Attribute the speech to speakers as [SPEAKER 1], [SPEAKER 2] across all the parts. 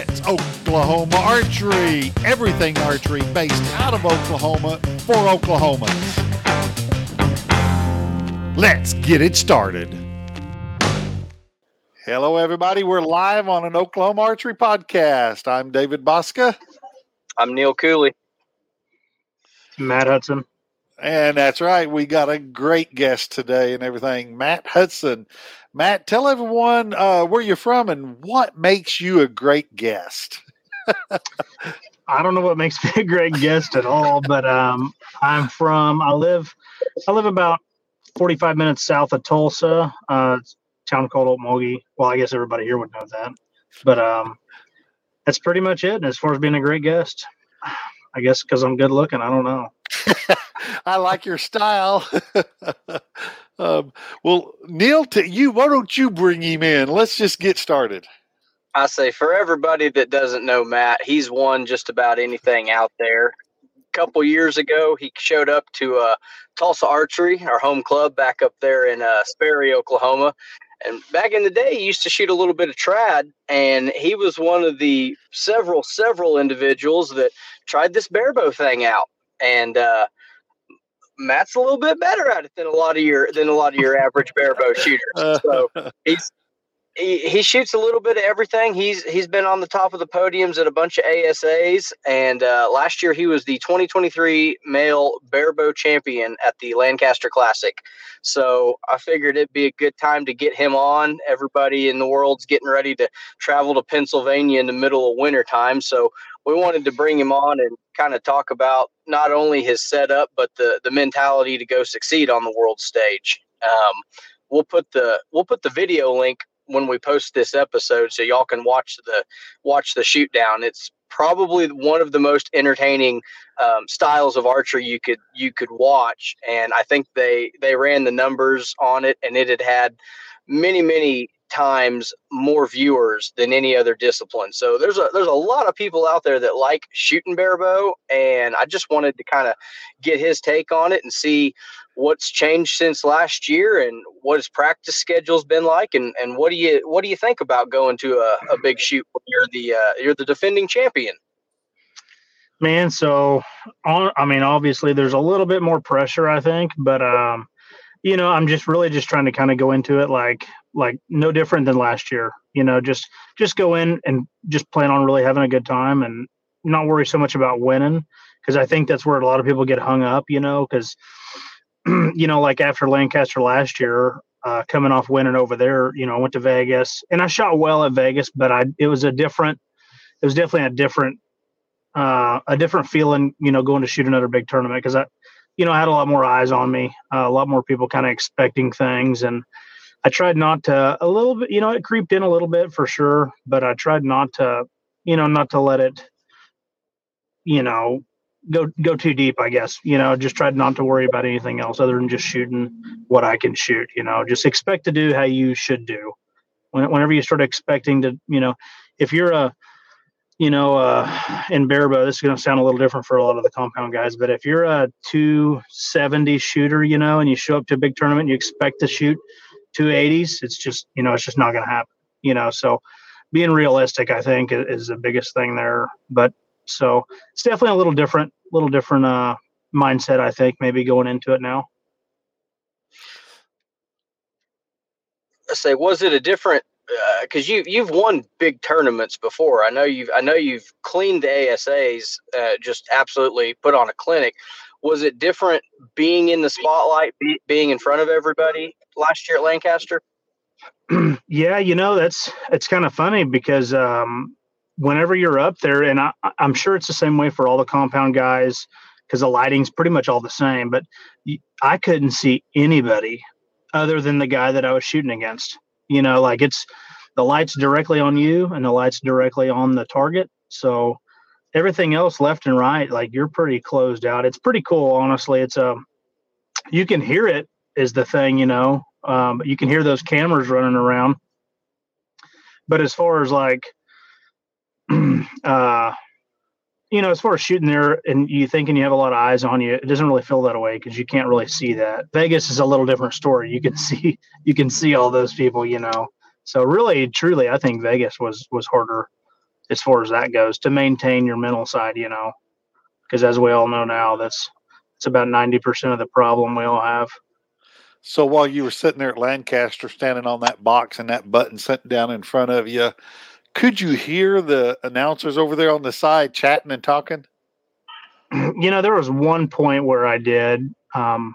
[SPEAKER 1] It's Oklahoma Archery. Everything archery based out of Oklahoma for Oklahomans. Let's get it started. Hello, everybody. We're live on an Oklahoma Archery podcast. I'm David Bosca.
[SPEAKER 2] I'm Neil Cooley.
[SPEAKER 3] Matt Hudson.
[SPEAKER 1] And that's right. We got a great guest today and everything. Matt Hudson. Matt, tell everyone uh, where you're from and what makes you a great guest.
[SPEAKER 3] I don't know what makes me a great guest at all, but um, I'm from. I live. I live about 45 minutes south of Tulsa. Uh, town called Okmulgee. Well, I guess everybody here would know that, but um, that's pretty much it. And as far as being a great guest, I guess because I'm good looking. I don't know.
[SPEAKER 1] I like your style. um, well, Neil, to you, why don't you bring him in? Let's just get started.
[SPEAKER 2] I say for everybody that doesn't know Matt, he's won just about anything out there. A couple years ago, he showed up to uh, Tulsa Archery, our home club back up there in uh, Sperry, Oklahoma. And back in the day, he used to shoot a little bit of trad, and he was one of the several, several individuals that tried this barebow thing out. And uh, Matt's a little bit better at it than a lot of your than a lot of your average barebow shooters. So he's he, he shoots a little bit of everything. He's he's been on the top of the podiums at a bunch of ASAs, and uh, last year he was the 2023 male barebow champion at the Lancaster Classic. So I figured it'd be a good time to get him on. Everybody in the world's getting ready to travel to Pennsylvania in the middle of winter time, so we wanted to bring him on and kind of talk about not only his setup but the the mentality to go succeed on the world stage. Um, we'll put the we'll put the video link when we post this episode so y'all can watch the watch the shoot down it's probably one of the most entertaining um, styles of archery you could you could watch and i think they they ran the numbers on it and it had had many many times more viewers than any other discipline. So there's a there's a lot of people out there that like shooting barebow, and I just wanted to kind of get his take on it and see what's changed since last year and what his practice schedule's been like and, and what do you what do you think about going to a, a big shoot when you're the uh, you're the defending champion
[SPEAKER 3] man so i mean obviously there's a little bit more pressure i think but um you know i'm just really just trying to kind of go into it like like no different than last year you know just just go in and just plan on really having a good time and not worry so much about winning because i think that's where a lot of people get hung up you know because you know, like after Lancaster last year, uh, coming off winning over there, you know, I went to Vegas and I shot well at Vegas, but I it was a different, it was definitely a different, uh, a different feeling, you know, going to shoot another big tournament because I, you know, I had a lot more eyes on me, uh, a lot more people kind of expecting things, and I tried not to a little bit, you know, it creeped in a little bit for sure, but I tried not to, you know, not to let it, you know, go go too deep, I guess. You know, just try not to worry about anything else other than just shooting what I can shoot. You know, just expect to do how you should do. When, whenever you start expecting to, you know, if you're a, you know, uh, in barebow, this is going to sound a little different for a lot of the compound guys, but if you're a 270 shooter, you know, and you show up to a big tournament, you expect to shoot 280s, it's just, you know, it's just not going to happen. You know, so being realistic, I think, is the biggest thing there. But so it's definitely a little different, little different uh, mindset. I think maybe going into it now.
[SPEAKER 2] I say, was it a different? Because uh, you you've won big tournaments before. I know you've I know you've cleaned the ASAs, uh, just absolutely put on a clinic. Was it different being in the spotlight, be, being in front of everybody last year at Lancaster?
[SPEAKER 3] yeah, you know that's it's kind of funny because um, whenever you're up there, and I, I'm sure it's the same way for all the compound guys because the lighting's pretty much all the same. But I couldn't see anybody other than the guy that I was shooting against. You know, like it's the lights directly on you and the lights directly on the target. So everything else left and right, like you're pretty closed out. It's pretty cool, honestly. It's a um, you can hear it is the thing, you know. Um, you can hear those cameras running around. But as far as like uh, you know, as far as shooting there and you thinking you have a lot of eyes on you, it doesn't really feel that way because you can't really see that. Vegas is a little different story. You can see you can see all those people, you know. So really, truly, I think Vegas was was harder as far as that goes to maintain your mental side, you know, because as we all know now, that's it's about ninety percent of the problem we all have.
[SPEAKER 1] So while you were sitting there at Lancaster, standing on that box and that button sitting down in front of you, could you hear the announcers over there on the side chatting and talking?
[SPEAKER 3] You know, there was one point where I did, um,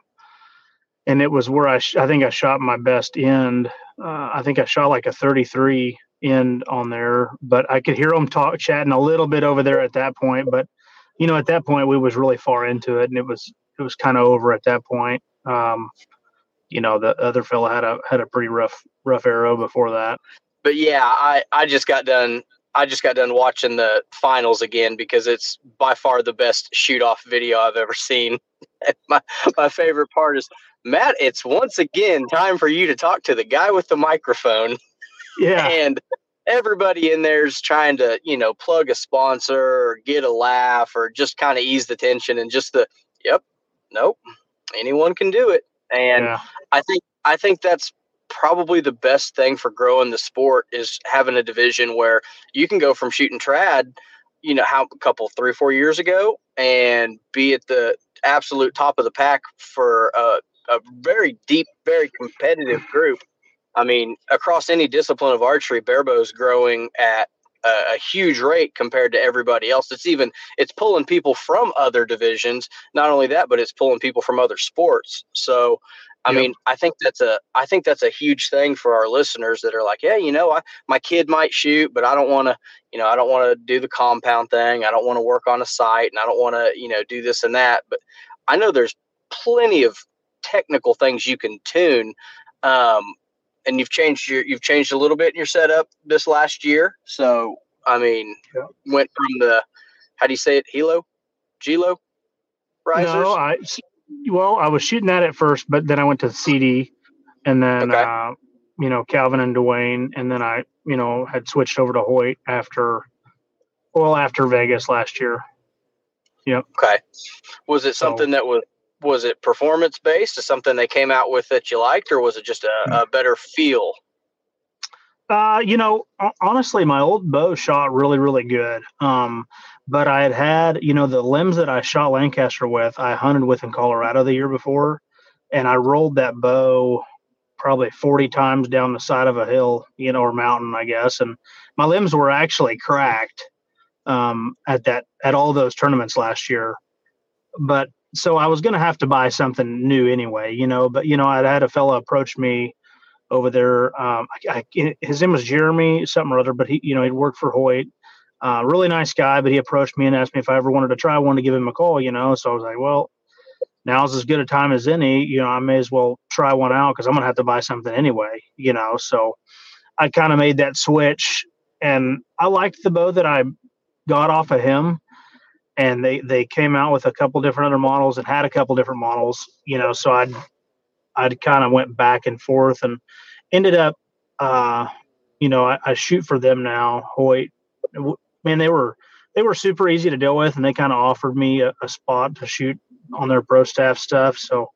[SPEAKER 3] and it was where I sh- I think I shot my best end. Uh, I think I shot like a 33 end on there, but I could hear them talk chatting a little bit over there at that point. But you know, at that point we was really far into it, and it was it was kind of over at that point. Um, you know, the other fella had a had a pretty rough rough arrow before that.
[SPEAKER 2] But yeah, I I just got done I just got done watching the finals again because it's by far the best shoot off video I've ever seen. my my favorite part is Matt. It's once again time for you to talk to the guy with the microphone.
[SPEAKER 3] Yeah,
[SPEAKER 2] and everybody in there's trying to you know plug a sponsor or get a laugh or just kind of ease the tension and just the yep, nope, anyone can do it. And yeah. I think I think that's probably the best thing for growing the sport is having a division where you can go from shooting trad, you know, how a couple three four years ago and be at the absolute top of the pack for a, a very deep, very competitive group. I mean, across any discipline of archery, barebow is growing at a, a, huge rate compared to everybody else. It's even it's pulling people from other divisions. Not only that, but it's pulling people from other sports. So I yep. mean, I think that's a I think that's a huge thing for our listeners that are like, yeah, you know, I, my kid might shoot, but I don't want to, you know, I don't want to do the compound thing. I don't want to work on a sight, and I don't want to, you know, do this and that. But I know there's plenty of technical things you can tune, um, and you've changed your you've changed a little bit in your setup this last year. So I mean, yep. went from the how do you say it, Hilo, Gillo risers.
[SPEAKER 3] No, I well, I was shooting that at first, but then I went to CD, and then okay. uh, you know Calvin and Dwayne, and then I you know had switched over to Hoyt after, well after Vegas last year. Yep.
[SPEAKER 2] Okay. Was it something so, that was was it performance based? Is something they came out with that you liked, or was it just a, a better feel?
[SPEAKER 3] Uh, you know, honestly, my old bow shot really, really good. Um, but I had had, you know, the limbs that I shot Lancaster with, I hunted with in Colorado the year before, and I rolled that bow probably 40 times down the side of a hill, you know, or mountain, I guess. And my limbs were actually cracked um, at that, at all those tournaments last year. But so I was going to have to buy something new anyway, you know, but, you know, I'd had a fellow approach me over there. Um, I, I, his name was Jeremy something or other, but he, you know, he'd worked for Hoyt uh, really nice guy, but he approached me and asked me if I ever wanted to try one to give him a call, you know. So I was like, well, now's as good a time as any. You know, I may as well try one out because I'm gonna have to buy something anyway, you know. So I kind of made that switch, and I liked the bow that I got off of him. And they they came out with a couple different other models and had a couple different models, you know. So I'd I'd kind of went back and forth and ended up, uh, you know, I, I shoot for them now, Hoyt man, they were they were super easy to deal with, and they kind of offered me a, a, spot to shoot on their pro staff stuff. So,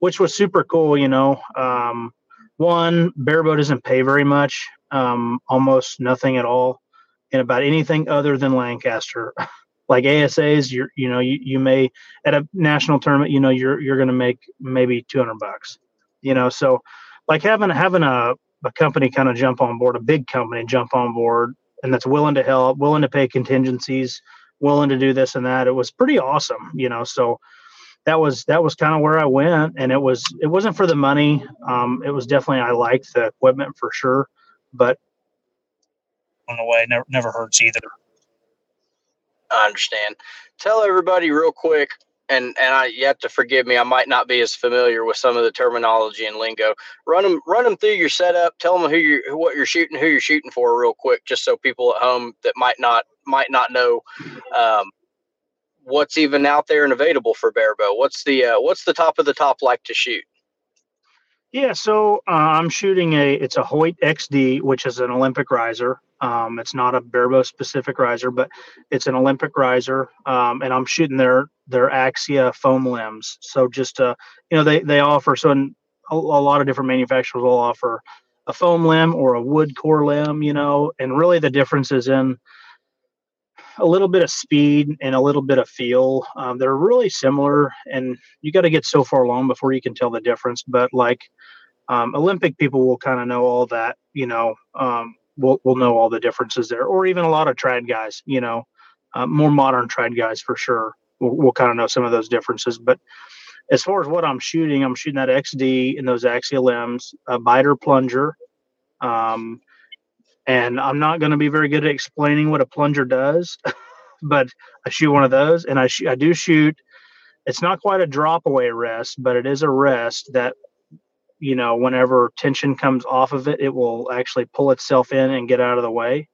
[SPEAKER 3] which was super cool, you know. Um, one, Barebow doesn't pay very much, um, almost nothing at all, in about anything other than Lancaster. like ASAs, you're you know you, you may at a national tournament, you know you're you're going to make maybe two hundred bucks, you know. So, like having having a a company kind of jump on board, a big company jump on board and that's willing to help, willing to pay contingencies, willing to do this and that. It was pretty awesome, you know. So that was that was kind of where I went, and it was it wasn't for the money. Um, it was definitely I liked the equipment for sure, but on the way never never hurts either.
[SPEAKER 2] I understand. Tell everybody real quick and and I you have to forgive me. I might not be as familiar with some of the terminology and lingo. Run them run them through your setup. Tell them who you what you're shooting, who you're shooting for, real quick, just so people at home that might not might not know um, what's even out there and available for barebow. What's the uh, what's the top of the top like to shoot?
[SPEAKER 3] Yeah, so uh, I'm shooting a it's a Hoyt XD, which is an Olympic riser. Um, it's not a barebow specific riser, but it's an Olympic riser, um, and I'm shooting their their Axia foam limbs. So just uh, you know, they they offer so in, a, a lot of different manufacturers will offer a foam limb or a wood core limb, you know, and really the difference is in a little bit of speed and a little bit of feel. Um, they're really similar, and you got to get so far along before you can tell the difference. But like um, Olympic people will kind of know all that, you know, um, will will know all the differences there, or even a lot of trad guys, you know, uh, more modern trad guys for sure will, will kind of know some of those differences. But as far as what I'm shooting, I'm shooting that XD in those axial limbs, a Beiter plunger. Um, and I'm not going to be very good at explaining what a plunger does, but I shoot one of those, and I sh- I do shoot. It's not quite a drop away rest, but it is a rest that you know whenever tension comes off of it, it will actually pull itself in and get out of the way.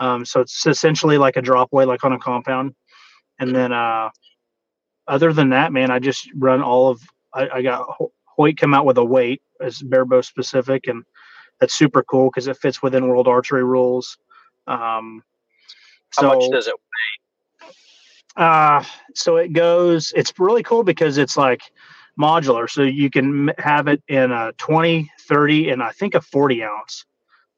[SPEAKER 3] Um, so it's essentially like a drop away, like on a compound. And then uh, other than that, man, I just run all of. I, I got Hoyt come out with a weight as barebow specific, and that's super cool because it fits within world archery rules. Um,
[SPEAKER 2] so, How much does it
[SPEAKER 3] weigh? Uh, so it goes. It's really cool because it's like modular, so you can have it in a 20, 30, and I think a 40 ounce.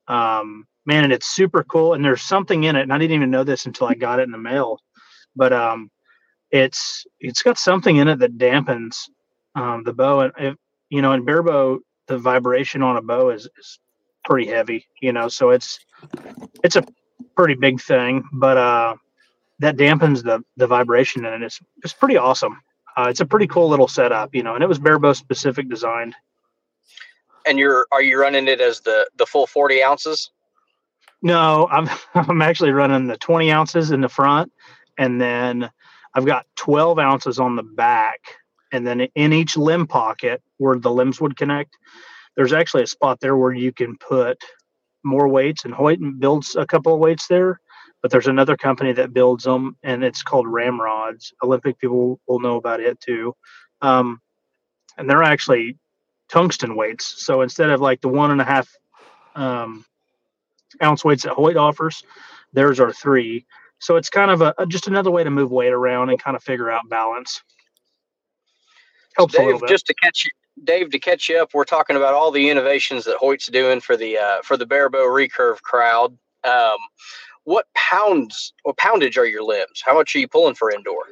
[SPEAKER 3] Um, man, and it's super cool. And there's something in it, and I didn't even know this until I got it in the mail. But um, it's it's got something in it that dampens um, the bow, and if, you know, in barebow, the vibration on a bow is, is pretty heavy, you know, so it's it's a pretty big thing, but uh, that dampens the the vibration and it's it's pretty awesome. Uh, it's a pretty cool little setup, you know, and it was barebow specific designed.
[SPEAKER 2] And you're are you running it as the the full forty ounces?
[SPEAKER 3] No, I'm I'm actually running the twenty ounces in the front, and then I've got twelve ounces on the back, and then in each limb pocket where the limbs would connect, there's actually a spot there where you can put more weights and Hoyt builds a couple of weights there but there's another company that builds them and it's called ramrods. Olympic people will know about it too. Um, and they're actually tungsten weights. So instead of like the one and a half um, ounce weights that hoyt offers theirs are three. So it's kind of a, just another way to move weight around and kind of figure out balance.
[SPEAKER 2] Helps Dave, a little bit. just to catch you Dave, to catch you up, we're talking about all the innovations that Hoyt's doing for the uh, for the barebow recurve crowd. Um, what pounds or poundage are your limbs? How much are you pulling for indoor?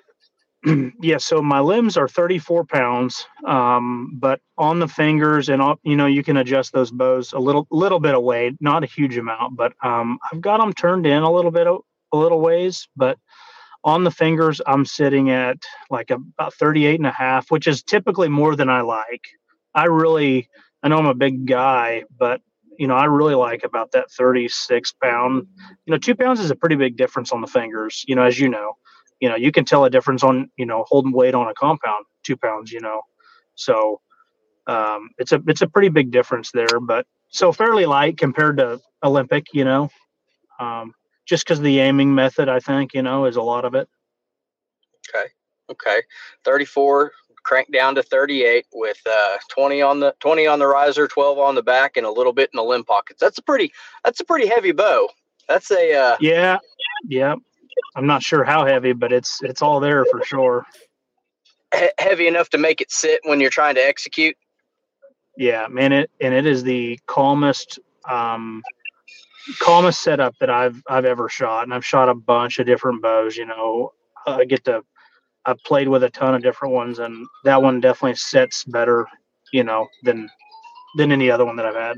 [SPEAKER 3] yeah, so my limbs are 34 pounds, um, but on the fingers and all, you know you can adjust those bows a little little bit of weight, not a huge amount, but um, I've got them turned in a little bit a little ways, but on the fingers i'm sitting at like about 38 and a half which is typically more than i like i really i know i'm a big guy but you know i really like about that 36 pound you know two pounds is a pretty big difference on the fingers you know as you know you know you can tell a difference on you know holding weight on a compound two pounds you know so um, it's a it's a pretty big difference there but so fairly light compared to olympic you know um, just because the aiming method, I think, you know, is a lot of it.
[SPEAKER 2] Okay. Okay. 34 crank down to 38 with uh, 20 on the 20 on the riser, 12 on the back, and a little bit in the limb pockets. That's a pretty that's a pretty heavy bow. That's a uh,
[SPEAKER 3] yeah, yeah. I'm not sure how heavy, but it's it's all there for sure.
[SPEAKER 2] He- heavy enough to make it sit when you're trying to execute.
[SPEAKER 3] Yeah, man. It and it is the calmest um, calmest setup that I've I've ever shot, and I've shot a bunch of different bows. You know, I get to I've played with a ton of different ones, and that one definitely sets better, you know, than than any other one that I've had.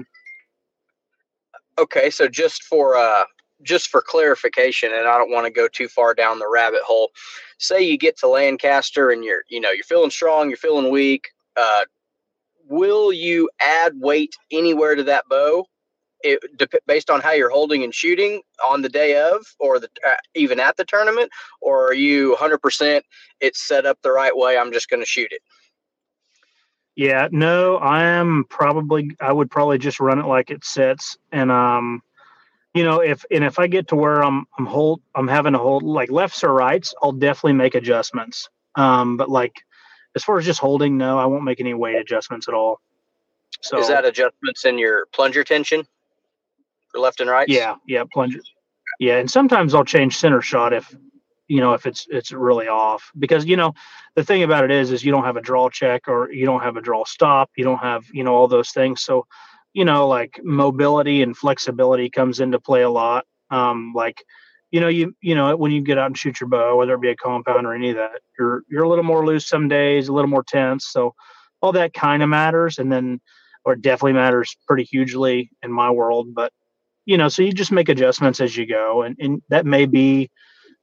[SPEAKER 2] Okay, so just for uh just for clarification, and I don't want to go too far down the rabbit hole. Say you get to Lancaster and you're you know you're feeling strong, you're feeling weak. Uh, will you add weight anywhere to that bow it, based on how you're holding and shooting on the day of or the uh, even at the tournament or are you 100% it's set up the right way i'm just going to shoot it?
[SPEAKER 3] Yeah no i am probably i would probably just run it like it sits and um you know if and if i get to where i'm i'm hold i'm having to hold like lefts or rights i'll definitely make adjustments. Um but like as far as just holding no i won't make any weight adjustments at all.
[SPEAKER 2] So is that adjustments in your plunger tension left and right?
[SPEAKER 3] Yeah, yeah, plunger. Yeah, and sometimes I'll change center shot if you know if it's it's really off because you know the thing about it is is you don't have a draw check or you don't have a draw stop you don't have you know all those things so you know like mobility and flexibility comes into play a lot um like you know, you you know, when you get out and shoot your bow, whether it be a compound or any of that, you're you're a little more loose some days, a little more tense. So all that kind of matters, and then or definitely matters pretty hugely in my world. But you know, so you just make adjustments as you go, and and that may be,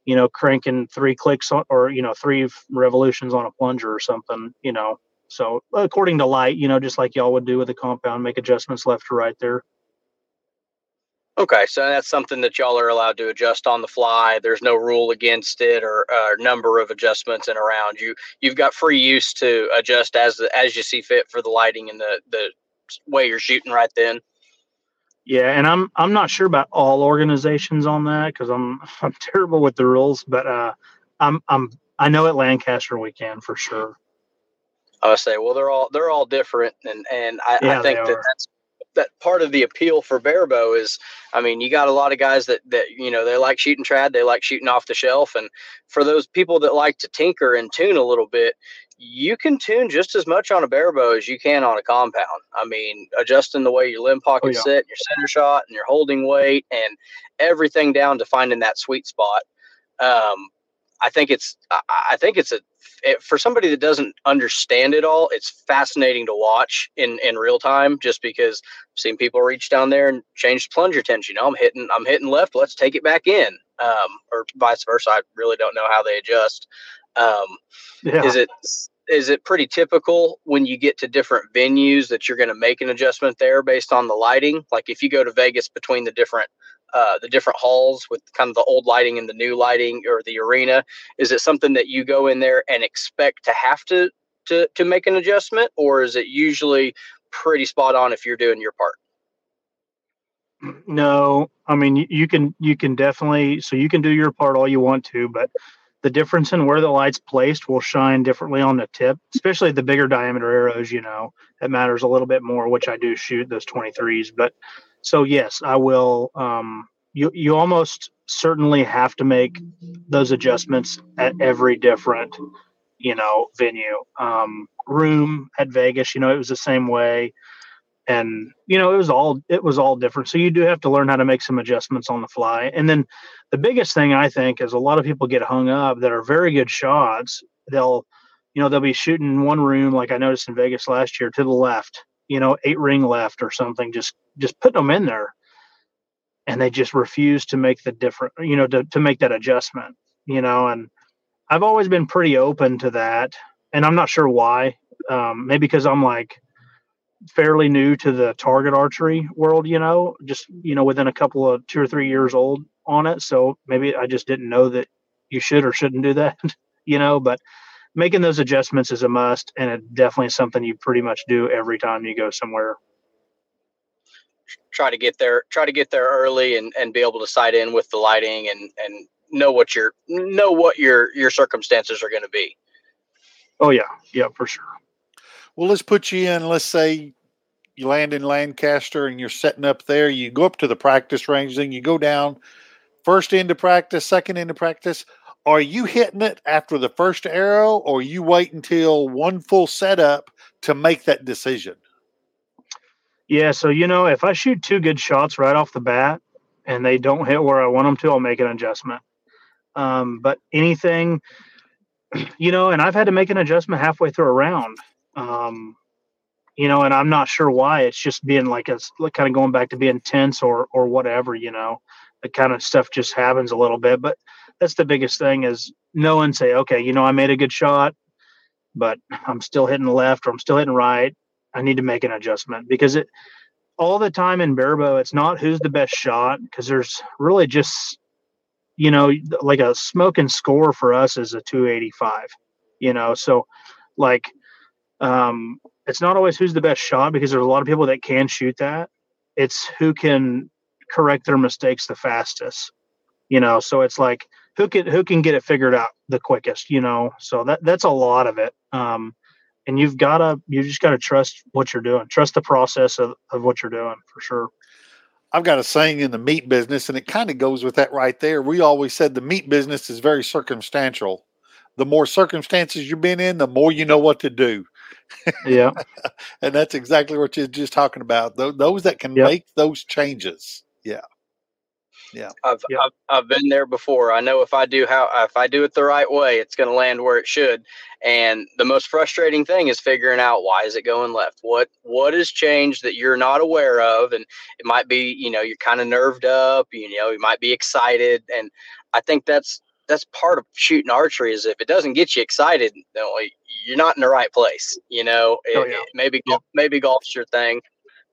[SPEAKER 3] you know, cranking three clicks on, or you know, three revolutions on a plunger or something. You know, so according to light, you know, just like y'all would do with a compound, make adjustments left to right there.
[SPEAKER 2] Okay, so that's something that y'all are allowed to adjust on the fly. There's no rule against it or uh, number of adjustments and around you. You've got free use to adjust as the, as you see fit for the lighting and the the way you're shooting right then.
[SPEAKER 3] Yeah, and I'm I'm not sure about all organizations on that because I'm I'm terrible with the rules, but uh, I'm I'm I know at Lancaster we can for sure.
[SPEAKER 2] I say, well, they're all they're all different, and and I, yeah, I think that that's that part of the appeal for barebow is i mean you got a lot of guys that that you know they like shooting trad they like shooting off the shelf. And for those people that like to tinker and tune a little bit you can tune just as much on a barebow as you can on a compound. I mean adjusting the way your limb pocket oh, yeah. sit your center shot and your holding weight and everything down to finding that sweet spot. Um, i think it's i think it's a it, for somebody that doesn't understand it all, it's fascinating to watch in in real time. Just because I've seen people reach down there and change the plunger tension. You know, I'm hitting I'm hitting left. Let's take it back in, um, or vice versa. I really don't know how they adjust. Um, yeah. Is it is it pretty typical when you get to different venues that you're going to make an adjustment there based on the lighting? Like if you go to Vegas between the different uh, the different halls with kind of the old lighting and the new lighting or the arena? Is it something that you go in there and expect to have to to to make an adjustment, or is it usually pretty spot on if you're doing your part?
[SPEAKER 3] No, I mean you can you can definitely so you can do your part all you want to, but the difference in where the light's placed will shine differently on the tip, especially the bigger diameter arrows. You know, that matters a little bit more, which I do shoot those 23s. But so yes, I will. Um, you you almost certainly have to make those adjustments at every different, you know, venue. Um, room at Vegas, you know, it was the same way, and you know, it was all it was all different. So you do have to learn how to make some adjustments on the fly. And then the biggest thing I think is a lot of people get hung up that are very good shots. They'll you know they'll be shooting one room like I noticed in Vegas last year to the left, you know, eight ring left or something, just just putting them in there. And they just refuse to make the different, you know, to, to make that adjustment, you know, and I've always been pretty open to that. And I'm not sure why. Um, maybe because I'm like fairly new to the target archery world, you know, just, you know, within a couple of two or three years old on it. So maybe I just didn't know that you should or shouldn't do that, you know, but making those adjustments is a must and it definitely something you pretty much do every time you go somewhere
[SPEAKER 2] try to get there try to get there early and, and be able to sight in with the lighting and and know what your know what your your circumstances are going to be.
[SPEAKER 3] Oh yeah. Yeah for sure.
[SPEAKER 1] Well let's put you in. Let's say you land in lancaster and you're setting up there. You go up to the practice range then you go down first into practice second into practice. Are you hitting it after the first arrow or you wait until one full setup to make that decision
[SPEAKER 3] yeah, so you know, if I shoot two good shots right off the bat and they don't hit where I want them to, I'll make an adjustment. Um, but anything, you know, and I've had to make an adjustment halfway through a round. Um, you know, and I'm not sure why. It's just being like a like kind of going back to being tense or or whatever. You know, the kind of stuff just happens a little bit. But that's the biggest thing is knowing, say, okay, you know, I made a good shot, but I'm still hitting left or I'm still hitting right I need to make an adjustment because it all the time in barebow, it's not who's the best shot because there's really just you know like a smoking score for us is a 285 you know? So like um it's not always who's the best shot because there's a lot of people that can shoot that. It's who can correct their mistakes the fastest you know? So it's like who can who can get it figured out the quickest you know? So that that's a lot of it. Um and you've got to you just got to trust what you're doing trust the process of, of what you're doing for sure.
[SPEAKER 1] I've got a saying in the meat business and it kind of goes with that right there. We always said the meat business is very circumstantial. The more circumstances you've been in the more you know what to do.
[SPEAKER 3] Yeah.
[SPEAKER 1] And that's exactly what you're just talking about those that can yep. make those changes. Yeah Yeah,
[SPEAKER 2] I've,
[SPEAKER 3] Yep.
[SPEAKER 2] I've I've been there before. I know if I do how if I do it the right way, it's going to land where it should. And the most frustrating thing is figuring out why is it going left. What what has changed that you're not aware of, and it might be you know you're kind of nerved up. You know you might be excited, and I think that's that's part of shooting archery is if it doesn't get you excited, you know, you're not in the right place. You know, It-
[SPEAKER 3] Oh, yeah.
[SPEAKER 2] it- maybe gol- maybe golf's your thing,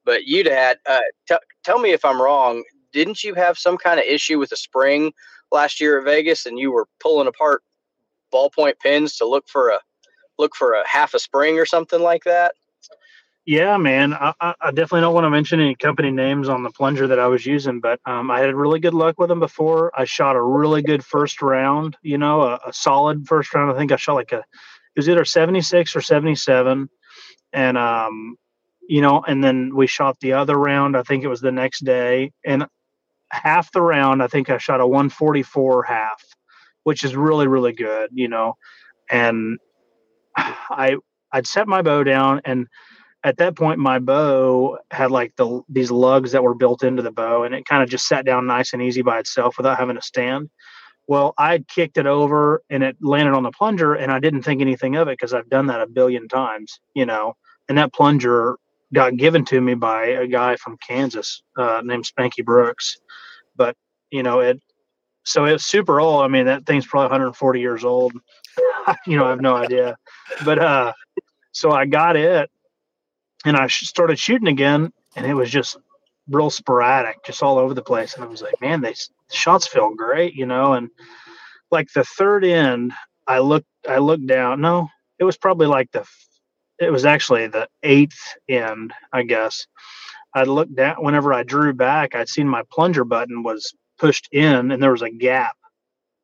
[SPEAKER 2] but you'd had. Uh, t- tell me if I'm wrong. Didn't you have some kind of issue with a spring last year at Vegas, and you were pulling apart ballpoint pins to look for a look for a half a spring or something like that?
[SPEAKER 3] Yeah, man. I, I I definitely don't want to mention any company names on the plunger that I was using, but um, I had really good luck with them before. I shot a really good first round, you know, a, a solid first round. I think I shot like a, it was either 76 or 77. And, um, you know, and then we shot the other round. I think it was the next day. And half the round, I think I shot a 144 half, which is really, really good, you know. And I, I'd set my bow down and, at that point my bow had like the these lugs that were built into the bow and it kind of just sat down nice and easy by itself without having to stand well i kicked it over and it landed on the plunger and i didn't think anything of it because i've done that a billion times you know and that plunger got given to me by a guy from kansas uh, named spanky brooks but you know it so it's super old i mean that thing's probably 140 years old you know i have no idea but uh so i got it and I sh- started shooting again, and it was just real sporadic, just all over the place. And I was like, man, they the shots feel great, you know. And like the third end, I looked, I looked down. No, it was probably like the, it was actually the eighth end, I guess. I looked down whenever I drew back. I'd seen my plunger button was pushed in, and there was a gap,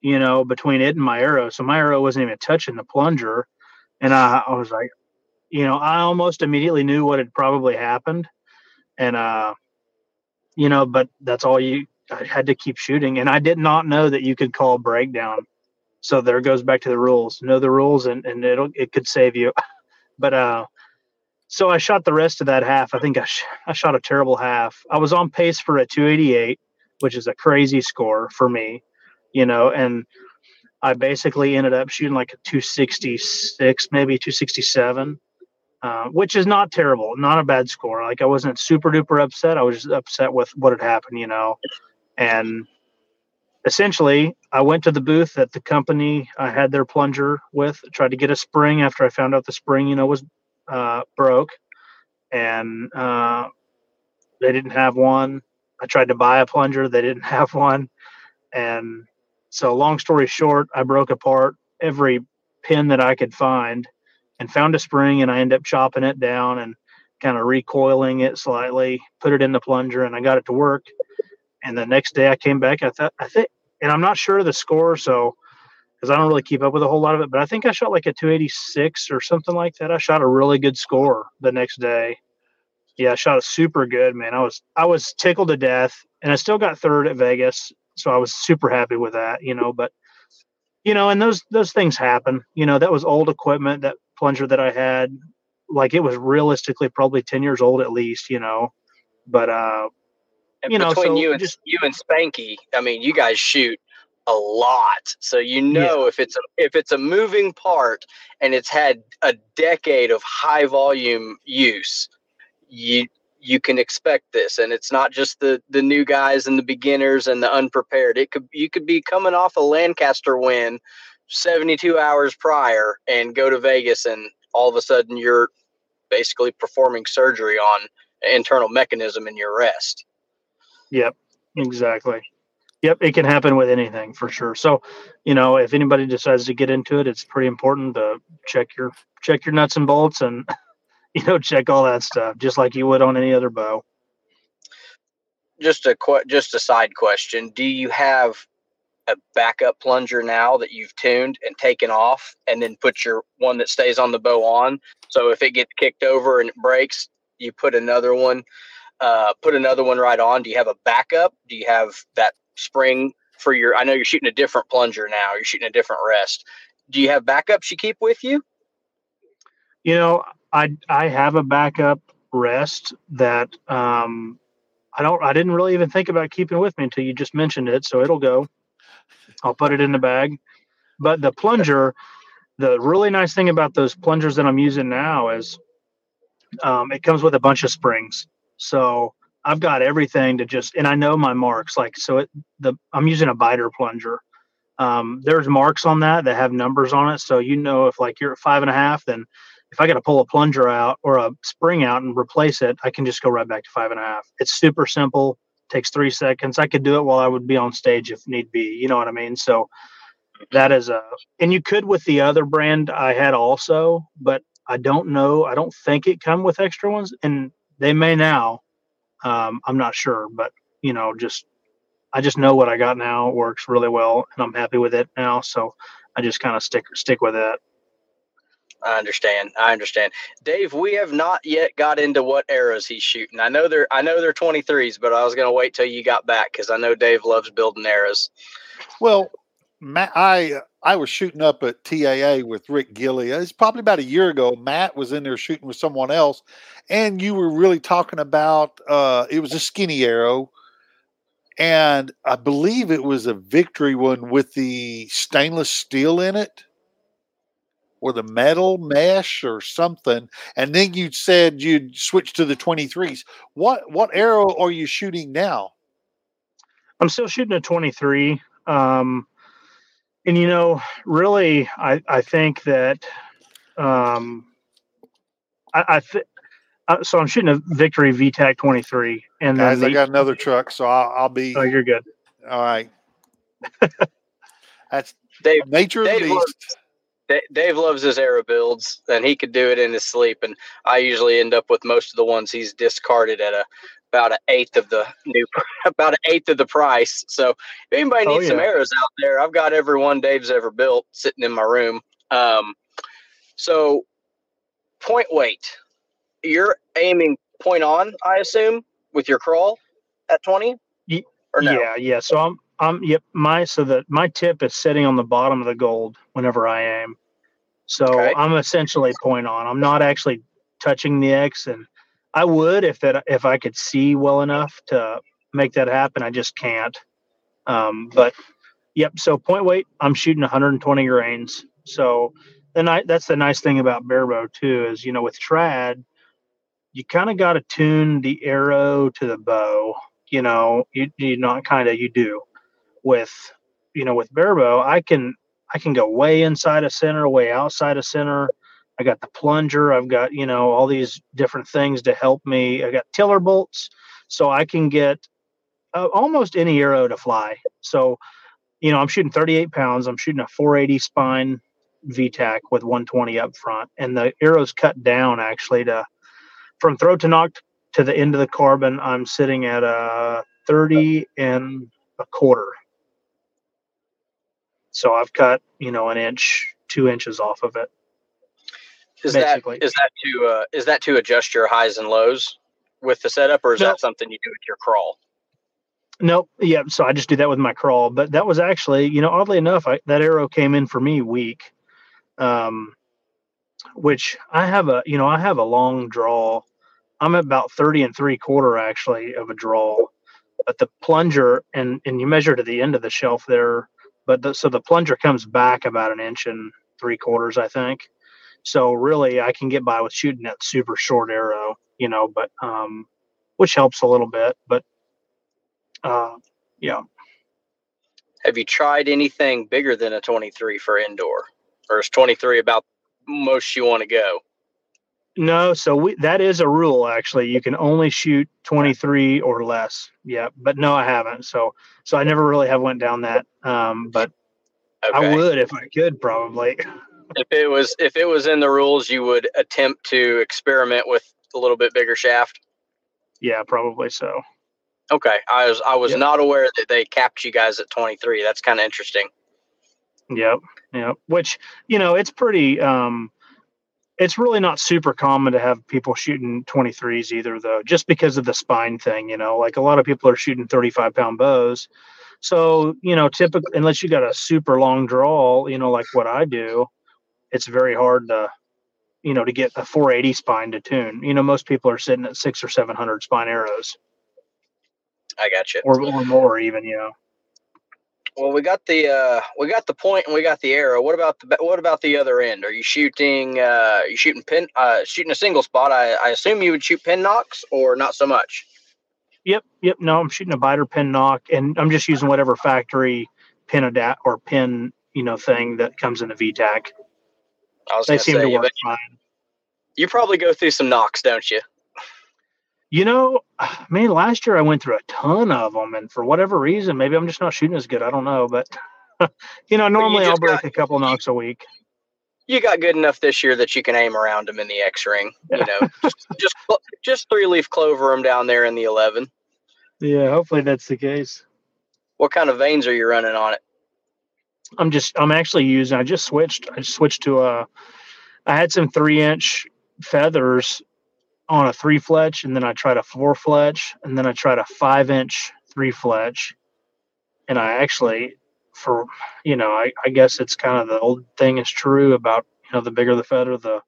[SPEAKER 3] you know, between it and my arrow. So my arrow wasn't even touching the plunger, and I, I was like you know, I almost immediately knew what had probably happened. And, uh, you know, but that's all you, I had to keep shooting. And I did not know that you could call breakdown. So there goes back to the rules. Know the rules and, and it'll, it could save you. But, uh, so I shot the rest of that half. I think I, sh- I shot a terrible half. I was on pace for a 288, which is a crazy score for me, you know, and I basically ended up shooting like a 266, maybe 267 uh, which is not terrible, not a bad score. Like I wasn't super duper upset. I was just upset with what had happened, you know. And essentially, I went to the booth that the company I had their plunger with, tried to get a spring after I found out the spring, you know, was uh, broke, and uh, they didn't have one. I tried to buy a plunger, they didn't have one, and so long story short, I broke apart every pin that I could find and found a spring and I ended up chopping it down and kind of recoiling it slightly, put it in the plunger and I got it to work. And the next day I came back, I thought, I think, and I'm not sure of the score. So, because I don't really keep up with a whole lot of it, but I think I shot like a 286 or something like that. I shot a really good score the next day. Yeah, I shot a super good, man. I was, I was tickled to death and I still got third at Vegas. So I was super happy with that, you know, but you know, and those, those things happen, you know, that was old equipment, that plunger that I had, like it was realistically probably 10 years old at least, you know, but, uh, You know,
[SPEAKER 2] between
[SPEAKER 3] so
[SPEAKER 2] you and
[SPEAKER 3] just-
[SPEAKER 2] you and Spanky, I mean, you guys shoot a lot, so you know if it's a if it's a moving part and it's had a decade of high volume use, you you can expect this, and it's not just the the new guys and the beginners and the unprepared. It could you could be coming off a Lancaster win, seventy two hours prior, and go to Vegas, and all of a sudden you're basically performing surgery on an internal mechanism in your rest.
[SPEAKER 3] Yep, exactly. Yep, it can happen with anything for sure. So, you know, if anybody decides to get into it, it's pretty important to check your check your nuts and bolts and you know check all that stuff just like you would on any other bow.
[SPEAKER 2] just a que- just a side question do you have a backup plunger now that you've tuned and taken off and then put your one that stays on the bow on so if it gets kicked over and it breaks you put another one uh, put another one right on do you have a backup do you have that spring for your i know you're shooting a different plunger now you're shooting a different rest do you have backups you keep with you
[SPEAKER 3] You know, I I have a backup rest that um I don't. I didn't really even think about keeping with me until you just mentioned it. So it'll go. I'll put it in the bag. But the plunger, the really nice thing about those plungers that I'm using now is um, it comes with a bunch of springs. So I've got everything to just, and I know my marks. Like so, it the I'm using a Beiter plunger. Um, there's marks on that that have numbers on it, so you know if like you're at five and a half, then if I got to pull a plunger out or a spring out and replace it, I can just go right back to five and a half. It's super simple. Takes three seconds. I could do it while I would be on stage if need be. You know what I mean? So that is a, and you could with the other brand I had also, but I don't know. I don't think it come with extra ones, and they may now. Um, I'm not sure, but you know, just I just know what I got now works really well, and I'm happy with it now. So I just kind of stick stick with that.
[SPEAKER 2] I understand. I understand. Dave, we have not yet got into what arrows he's shooting. I know they're I know they're 23s, but I was going to wait till you got back cuz I know Dave loves building arrows.
[SPEAKER 1] Well, Matt, I I was shooting up at TAA with Rick Gilly. It's probably about a year ago. Matt was in there shooting with someone else, and you were really talking about uh, it was a skinny arrow, and I believe it was a victory one with the stainless steel in it or the metal mesh or something and then you said you'd switch to the 23s what what arrow are you shooting now
[SPEAKER 3] i'm still shooting a 23 um and you know really i i think that um i i th- uh, so i'm shooting a victory vtac 23 and
[SPEAKER 1] guys the, i got another truck so i'll, I'll be
[SPEAKER 3] oh you're good
[SPEAKER 1] all right that's Dave, nature of the beast
[SPEAKER 2] Dave loves his arrow builds, and he could do it in his sleep. And I usually end up with most of the ones he's discarded at a about an eighth of the new, about an eighth of the price. So if anybody oh, needs oh, yeah. some arrows out there, I've got every one Dave's ever built sitting in my room. Um, so point weight, you're aiming point on, I assume, with your crawl at twenty.
[SPEAKER 3] Or no? Yeah, yeah. So I'm um, yep. My so that my tip is sitting on the bottom of the gold whenever I aim. So okay. I'm essentially point on. I'm not actually touching the X, and I would if that if I could see well enough to make that happen. I just can't. Um, but yep. So point weight, I'm shooting 120 grains. So then I that's the nice thing about barebow too is you know with trad, you kind of got to tune the arrow to the bow. You know, you you not kind of you do with you know with barebow i can i can go way inside of center way outside of center i got the plunger i've got you know all these different things to help me. I got tiller bolts so i can get uh, almost any arrow to fly. So you know i'm shooting 38 pounds i'm shooting a 480 spine vtac with 120 up front and the arrows cut down actually to from throat to nock to the end of the carbon i'm sitting at a 30 and a quarter. So I've cut, you know, an inch, two inches off of it.
[SPEAKER 2] Is basically. that is that to uh, is that to adjust your highs and lows with the setup, or is that something you do with your crawl?
[SPEAKER 3] Nope. Yeah. So I just do that with my crawl. But that was actually, you know, oddly enough, I, that arrow came in for me weak. Um, which I have a, you know, I have a long draw. I'm about 30 and three quarter actually of a draw. But the plunger and and you measure to the end of the shelf there, but the, so the plunger comes back about an inch and three quarters, I think. So really, I can get by with shooting that super short arrow, you know, but um, which helps a little bit. But uh, yeah.
[SPEAKER 2] Have you tried anything bigger than a 23 for indoor, or is 23 about most you want to go?
[SPEAKER 3] No, so we, that is a rule actually. You can only shoot 23 or less. Yeah, but no, I haven't. So so I never really have went down that. Um, but okay. I would if I could probably.
[SPEAKER 2] If it was if it was in the rules, you would attempt to experiment with a little bit bigger shaft.
[SPEAKER 3] Yeah, probably so.
[SPEAKER 2] Okay, I was I was yep. not aware that they capped you guys at 23. That's kind of interesting.
[SPEAKER 3] Yep, yep. Which you know, it's pretty. um it's really not super common to have people shooting 23s either though just because of the spine thing you know like a lot of people are shooting 35 pound bows so you know typically unless you got a super long draw you know like what i do it's very hard to you know to get a 480 spine to tune you know most people are sitting at six or seven hundred spine arrows
[SPEAKER 2] I got you.
[SPEAKER 3] or, or more even. You know.
[SPEAKER 2] Well, we got the uh, we got the point and we got the arrow. What about the what about the other end? Are you shooting? Uh, are you shooting pin? Uh, shooting a single spot? I, I assume you would shoot pin nocks or not so much.
[SPEAKER 3] Yep, yep. No, I'm shooting a Beiter pin nock, and I'm just using whatever factory pin adapt or pin you know thing that comes in the VTAC.
[SPEAKER 2] I was
[SPEAKER 3] They seem
[SPEAKER 2] say,
[SPEAKER 3] to
[SPEAKER 2] you,
[SPEAKER 3] work fine.
[SPEAKER 2] you probably go through some nocks, don't you?
[SPEAKER 3] You know, man, last year I went through a ton of them, and for whatever reason, maybe I'm just not shooting as good. I don't know, but you know, normally I'll break
[SPEAKER 2] got-
[SPEAKER 3] a couple nocks a week.
[SPEAKER 2] You got good enough this year that you can aim around them in the X ring. You know, just just just three leaf clover them down there in the eleven.
[SPEAKER 3] Yeah, hopefully that's the case.
[SPEAKER 2] What kind of vanes are you running on it?
[SPEAKER 3] I'm just I'm actually using I just switched I switched to a I had some three inch feathers on a three fletch and then I tried a four fletch and then I tried a five inch three fletch and I actually for you know I, I guess it's kind of the old thing is true about you know the bigger the feather the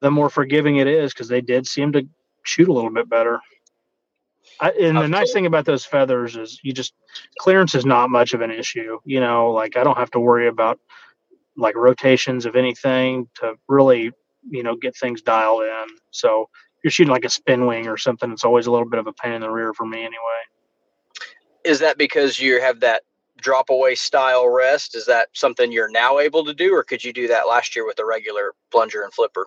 [SPEAKER 3] the more forgiving it is because they did seem to shoot a little bit better. I, and the nice thing about those feathers is you just clearance is not much of an issue. You know, like I don't have to worry about like rotations of anything to really, you know, get things dialed in. So you're shooting like a spin wing or something, it's always a little bit of a pain in the rear for me anyway.
[SPEAKER 2] Is that because you have that drop away style rest? Is that something you're now able to do, or could you do that last year with a regular plunger and flipper?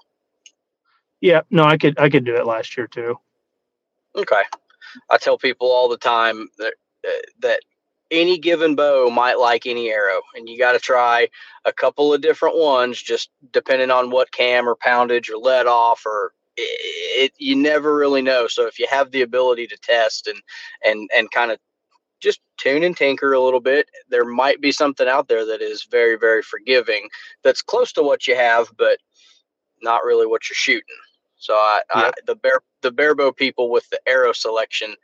[SPEAKER 3] Yeah, no, I could I could do it last year too.
[SPEAKER 2] Okay. I tell people all the time that uh, that any given bow might like any arrow, and you got to try a couple of different ones, just depending on what cam or poundage or let off or it, it you never really know. So if you have the ability to test and and and kind of just tune and tinker a little bit, there might be something out there that is very very forgiving, that's close to what you have, but not really what you're shooting. So I, I the bear the barebow people with the arrow selection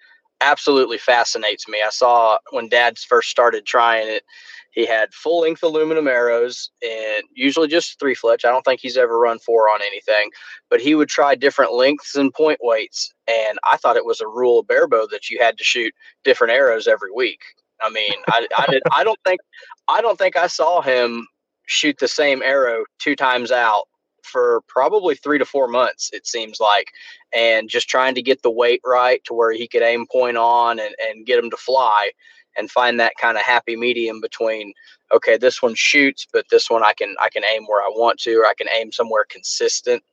[SPEAKER 2] absolutely fascinates me. I saw when Dad's first started trying it, he had full length aluminum arrows and usually just three fletch. I don't think he's ever run four on anything, but he would try different lengths and point weights. And I thought it was a rule of barebow that you had to shoot different arrows every week. I mean, I, I did. I don't think I don't think I saw him shoot the same arrow two times out for probably three to four months, it seems like, and just trying to get the weight right to where he could aim point on and, and get him to fly and find that kind of happy medium between okay this one shoots but this one i can i can aim where i want to or i can aim somewhere consistent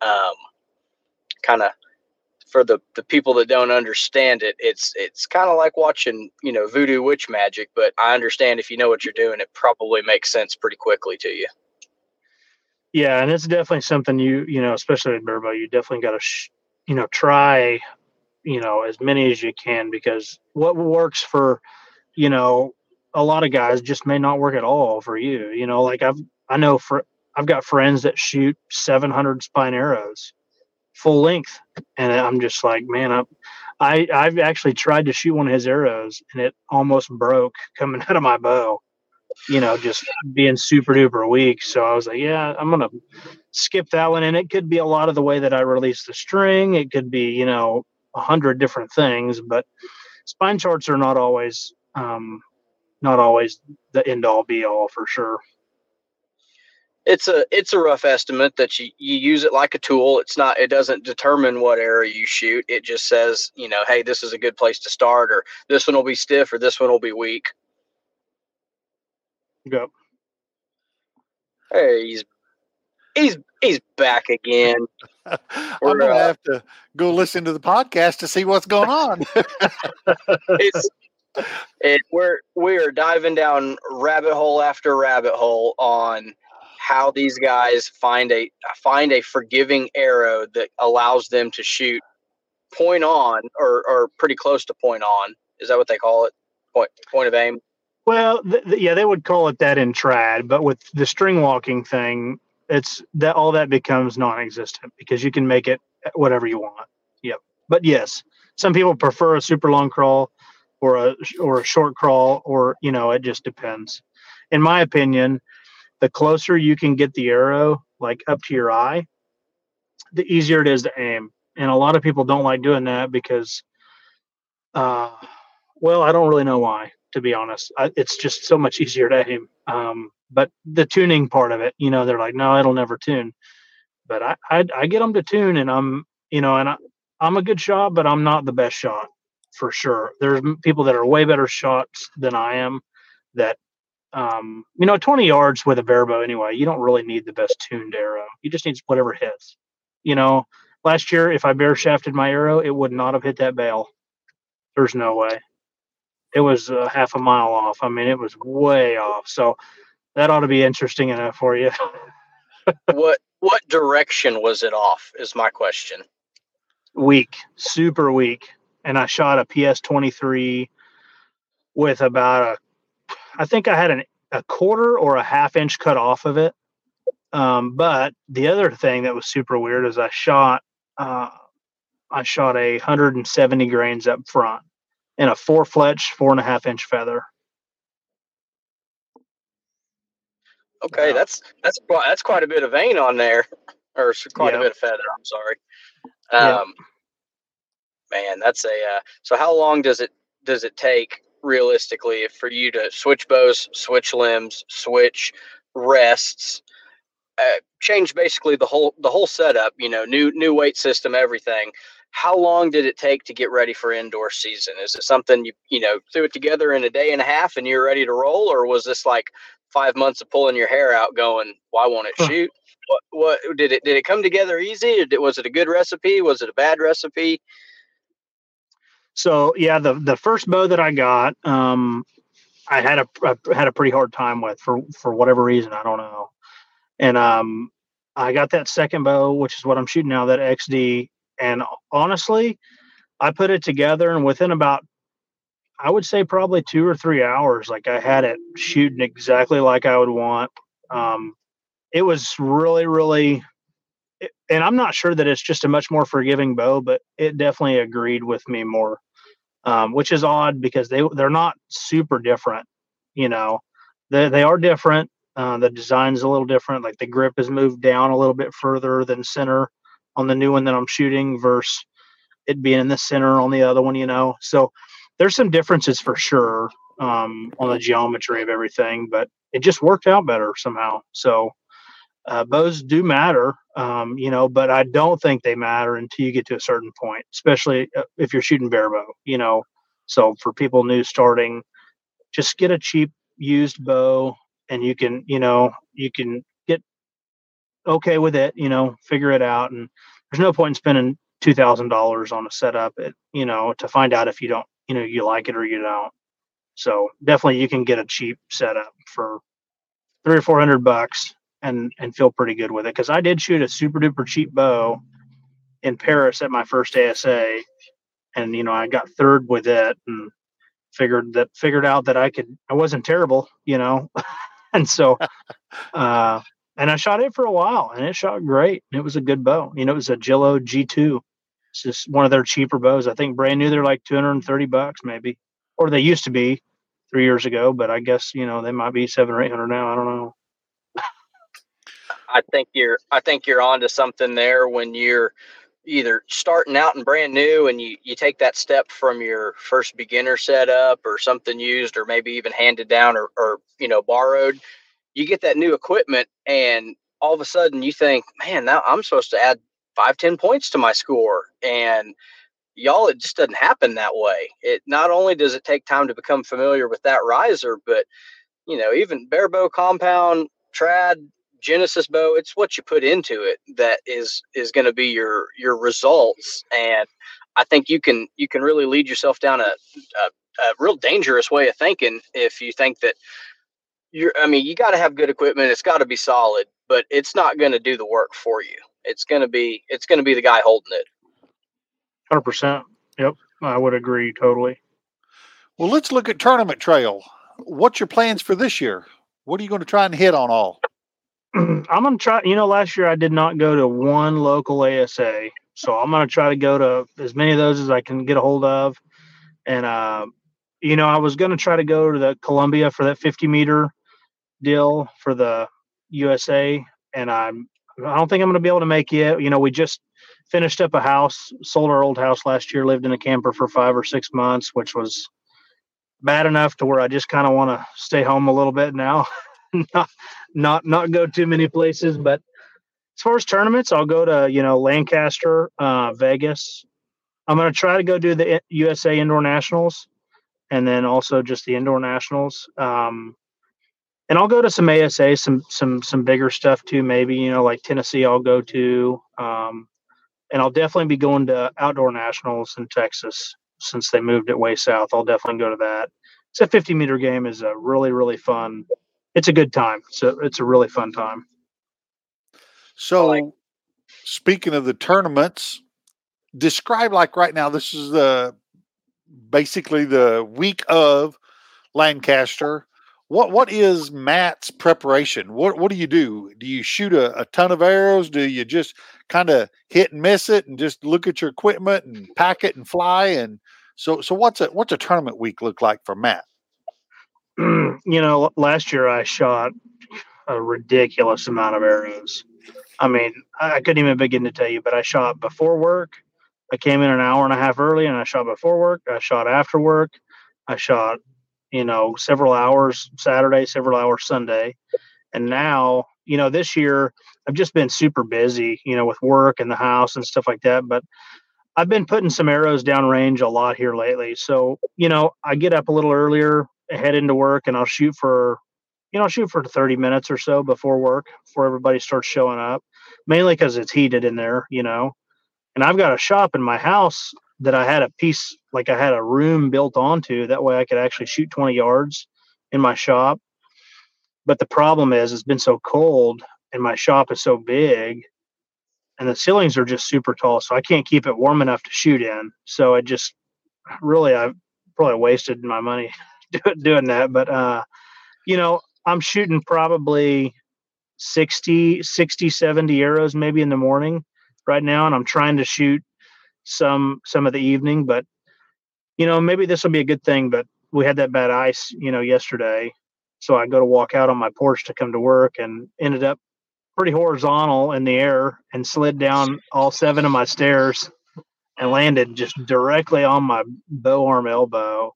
[SPEAKER 2] um, kind of for the the people that don't understand it it's it's kind of like watching you know voodoo witch magic but i understand if you know what you're doing it probably makes sense pretty quickly to you
[SPEAKER 3] Yeah, and it's definitely something you you know, especially with barebow, you definitely got to sh- you know try you know as many as you can because what works for you know a lot of guys just may not work at all for you. You know, like I've I know for I've got friends that shoot 700 spine arrows full length, and I'm just like, man, I'm, I I've actually tried to shoot one of his arrows and it almost broke coming out of my bow you know, just being super duper weak. So I was like, yeah, I'm gonna skip that one. And it could be a lot of the way that I release the string. It could be, you know, a hundred different things. But spine charts are not always, um, not always the end all be all for sure.
[SPEAKER 2] it's a it's a rough estimate that you, you use it like a tool it's not it doesn't determine what area you shoot it just says you know hey this is a good place to start or this one will be stiff or this one will be weak
[SPEAKER 3] Go.
[SPEAKER 2] hey he's he's he's back again
[SPEAKER 1] I'm
[SPEAKER 2] We're,
[SPEAKER 1] gonna
[SPEAKER 2] uh,
[SPEAKER 1] have to go listen to the podcast to see what's going on.
[SPEAKER 2] it's it we're we are diving down rabbit hole after rabbit hole on how these guys find a find a forgiving arrow that allows them to shoot point on or or pretty close to point on. Is that what they call it? Point point of aim.
[SPEAKER 3] Well, th- th- yeah, they would call it that in trad, but with the string walking thing, it's that all that becomes non-existent because you can make it whatever you want. Yep. But yes, some people prefer a super long crawl or a or a short crawl or you know, it just depends. In my opinion, the closer you can get the arrow like up to your eye, the easier it is to aim. And a lot of people don't like doing that because uh Well, I don't really know why, to be honest. I, it's just so much easier to aim. Um, but the tuning part of it, you know, they're like, no, it'll never tune. But I, I, I get them to tune, and I'm, you know, and I, I'm a good shot, but I'm not the best shot for sure. There's people that are way better shots than I am. That, um, you know, 20 yards with a barebow anyway. You don't really need the best tuned arrow. You just need whatever hits. You know, last year if I bare shafted my arrow, it would not have hit that bale. There's no way. It was uh, half a mile off. I mean, it was way off. So that ought to be interesting enough for you.
[SPEAKER 2] what what direction was it off? Is my question.
[SPEAKER 3] Weak, super weak, and I shot a PS twenty three with about a, I think I had an a quarter or a half inch cut off of it. Um, but the other thing that was super weird is I shot, uh, I shot a 170 grains up front and a four fletch, four and a half inch feather.
[SPEAKER 2] Okay, that's that's that's quite a bit of vane on there, or quite
[SPEAKER 3] Yeah.
[SPEAKER 2] a bit of feather. I'm sorry. Um, Man, that's a. Uh, so how long does it does it take realistically for you to switch bows, switch limbs, switch rests, uh, change basically the whole the whole setup? You know, new new weight system, everything. How long did it take to get ready for indoor season? Is it something you you know threw it together in a day and a half and you're ready to roll, or was this like five months of pulling your hair out, going, "Why won't it shoot?" What, what did it did it come together easy? Did, was it a good recipe? Was it a bad recipe?
[SPEAKER 3] So yeah, the the first bow that I got, um, I had a I had a pretty hard time with for for whatever reason I don't know, and um, I got that second bow, which is what I'm shooting now, that XD, and honestly, I put it together, and within about I would say probably two or three hours, like I had it shooting exactly like I would want. Um, it was really really and I'm not sure that it's just a much more forgiving bow, but it definitely agreed with me more, um, which is odd because they they're not super different. You know, they they are different. Uh, the design's a little different. Like the grip is moved down a little bit further than center on the new one that I'm shooting versus it being in the center on the other one. You know, so there's some differences for sure um, on the geometry of everything, but it just worked out better somehow. So uh, bows do matter, um, you know, but I don't think they matter until you get to a certain point, especially uh, if you're shooting bare bow, you know. So for people new starting, just get a cheap used bow and you can, you know, you can okay with it, you know, figure it out. And there's no point in spending two thousand dollars on a setup, it, you know, to find out if you don't, you know, you like it or you don't. So definitely you can get a cheap setup for three or four hundred bucks and and feel pretty good with it because I did shoot a super duper cheap bow in Paris at my first ASA, and you know I got third with it and figured that figured out that I could I wasn't terrible, you know, and so uh, and I shot it for a while and it shot great. It was a good bow, you know, it was a Gillo G two. It's just one of their cheaper bows. I think brand new they're like two hundred and thirty bucks maybe, or they used to be three years ago, but I guess you know they might be seven or eight hundred now. I don't know.
[SPEAKER 2] I think you're I think you're onto something there when you're either starting out and brand new and you you take that step from your first beginner setup or something used or maybe even handed down or, or you know borrowed you get that new equipment and all of a sudden you think man now i'm supposed to add five ten points to my score. And y'all it just doesn't happen that way. It not only does it take time to become familiar with that riser but you know even bare bow compound trad Genesis bow, it's what you put into it that is is going to be your your results, and I think you can you can really lead yourself down a, a, a real dangerous way of thinking if you think that you're. I mean, you got to have good equipment. It's got to be solid, but it's not going to do the work for you. It's going to be it's going to be the guy holding it.
[SPEAKER 3] Hundred percent. Yep, I would agree totally.
[SPEAKER 1] Well, let's look at tournament trail. What's your plans for this year? What are you going to try and hit on all?
[SPEAKER 3] I'm gonna try. You know, last year I did not go to one local ASA, so I'm gonna try to go to as many of those as I can get a hold of. And uh, you know, I was gonna try to go to the Columbia for that 50 meter deal for the USA, and I'm I don't think I'm gonna be able to make it. You know, we just finished up a house, sold our old house last year, lived in a camper for five or six months, which was bad enough to where I just kind of want to stay home a little bit now, not not not go too many places. But as far as tournaments, I'll go to you know Lancaster, uh, Vegas. I'm going to try to go do the USA Indoor Nationals, and then also just the Indoor Nationals. Um, and I'll go to some ASA, some some some bigger stuff too. Maybe you know like Tennessee, I'll go to. Um, and I'll definitely be going to outdoor nationals in Texas since they moved it way south. I'll definitely go to that. It's a 50 meter game is a really really fun. It's a good time. So it's a really fun time.
[SPEAKER 1] So, like, speaking of the tournaments, describe like right now. This is the basically the week of Lancaster. What what is Matt's preparation? What what do you do? Do you shoot a, a ton of arrows? Do you just kind of hit and miss it and just look at your equipment and pack it and fly? And so so what's a what's a tournament week look like for Matt?
[SPEAKER 3] you know, last year I shot a ridiculous amount of arrows. I mean, I couldn't even begin to tell you, but I shot before work. I came in an hour and a half early and I shot before work. I shot after work. I shot, you know, several hours Saturday, several hours Sunday. And now, you know, this year I've just been super busy, you know, with work and the house and stuff like that. But I've been putting some arrows down range a lot here lately. So, you know, I get up a little earlier, head into work, and I'll shoot for, you know, I'll shoot for 30 minutes or so before work, before everybody starts showing up, mainly because it's heated in there, you know. And I've got a shop in my house that I had a piece, like I had a room built onto. That way I could actually shoot 20 yards in my shop. But the problem is, it's been so cold and my shop is so big and the ceilings are just super tall so i can't keep it warm enough to shoot in so i just really i probably wasted my money doing that but uh you know i'm shooting probably 60 60 70 arrows maybe in the morning right now and i'm trying to shoot some some of the evening but you know maybe this will be a good thing but we had that bad ice you know yesterday so i go to walk out on my porch to come to work and ended up pretty horizontal in the air and slid down all seven of my stairs and landed just directly on my bow arm elbow.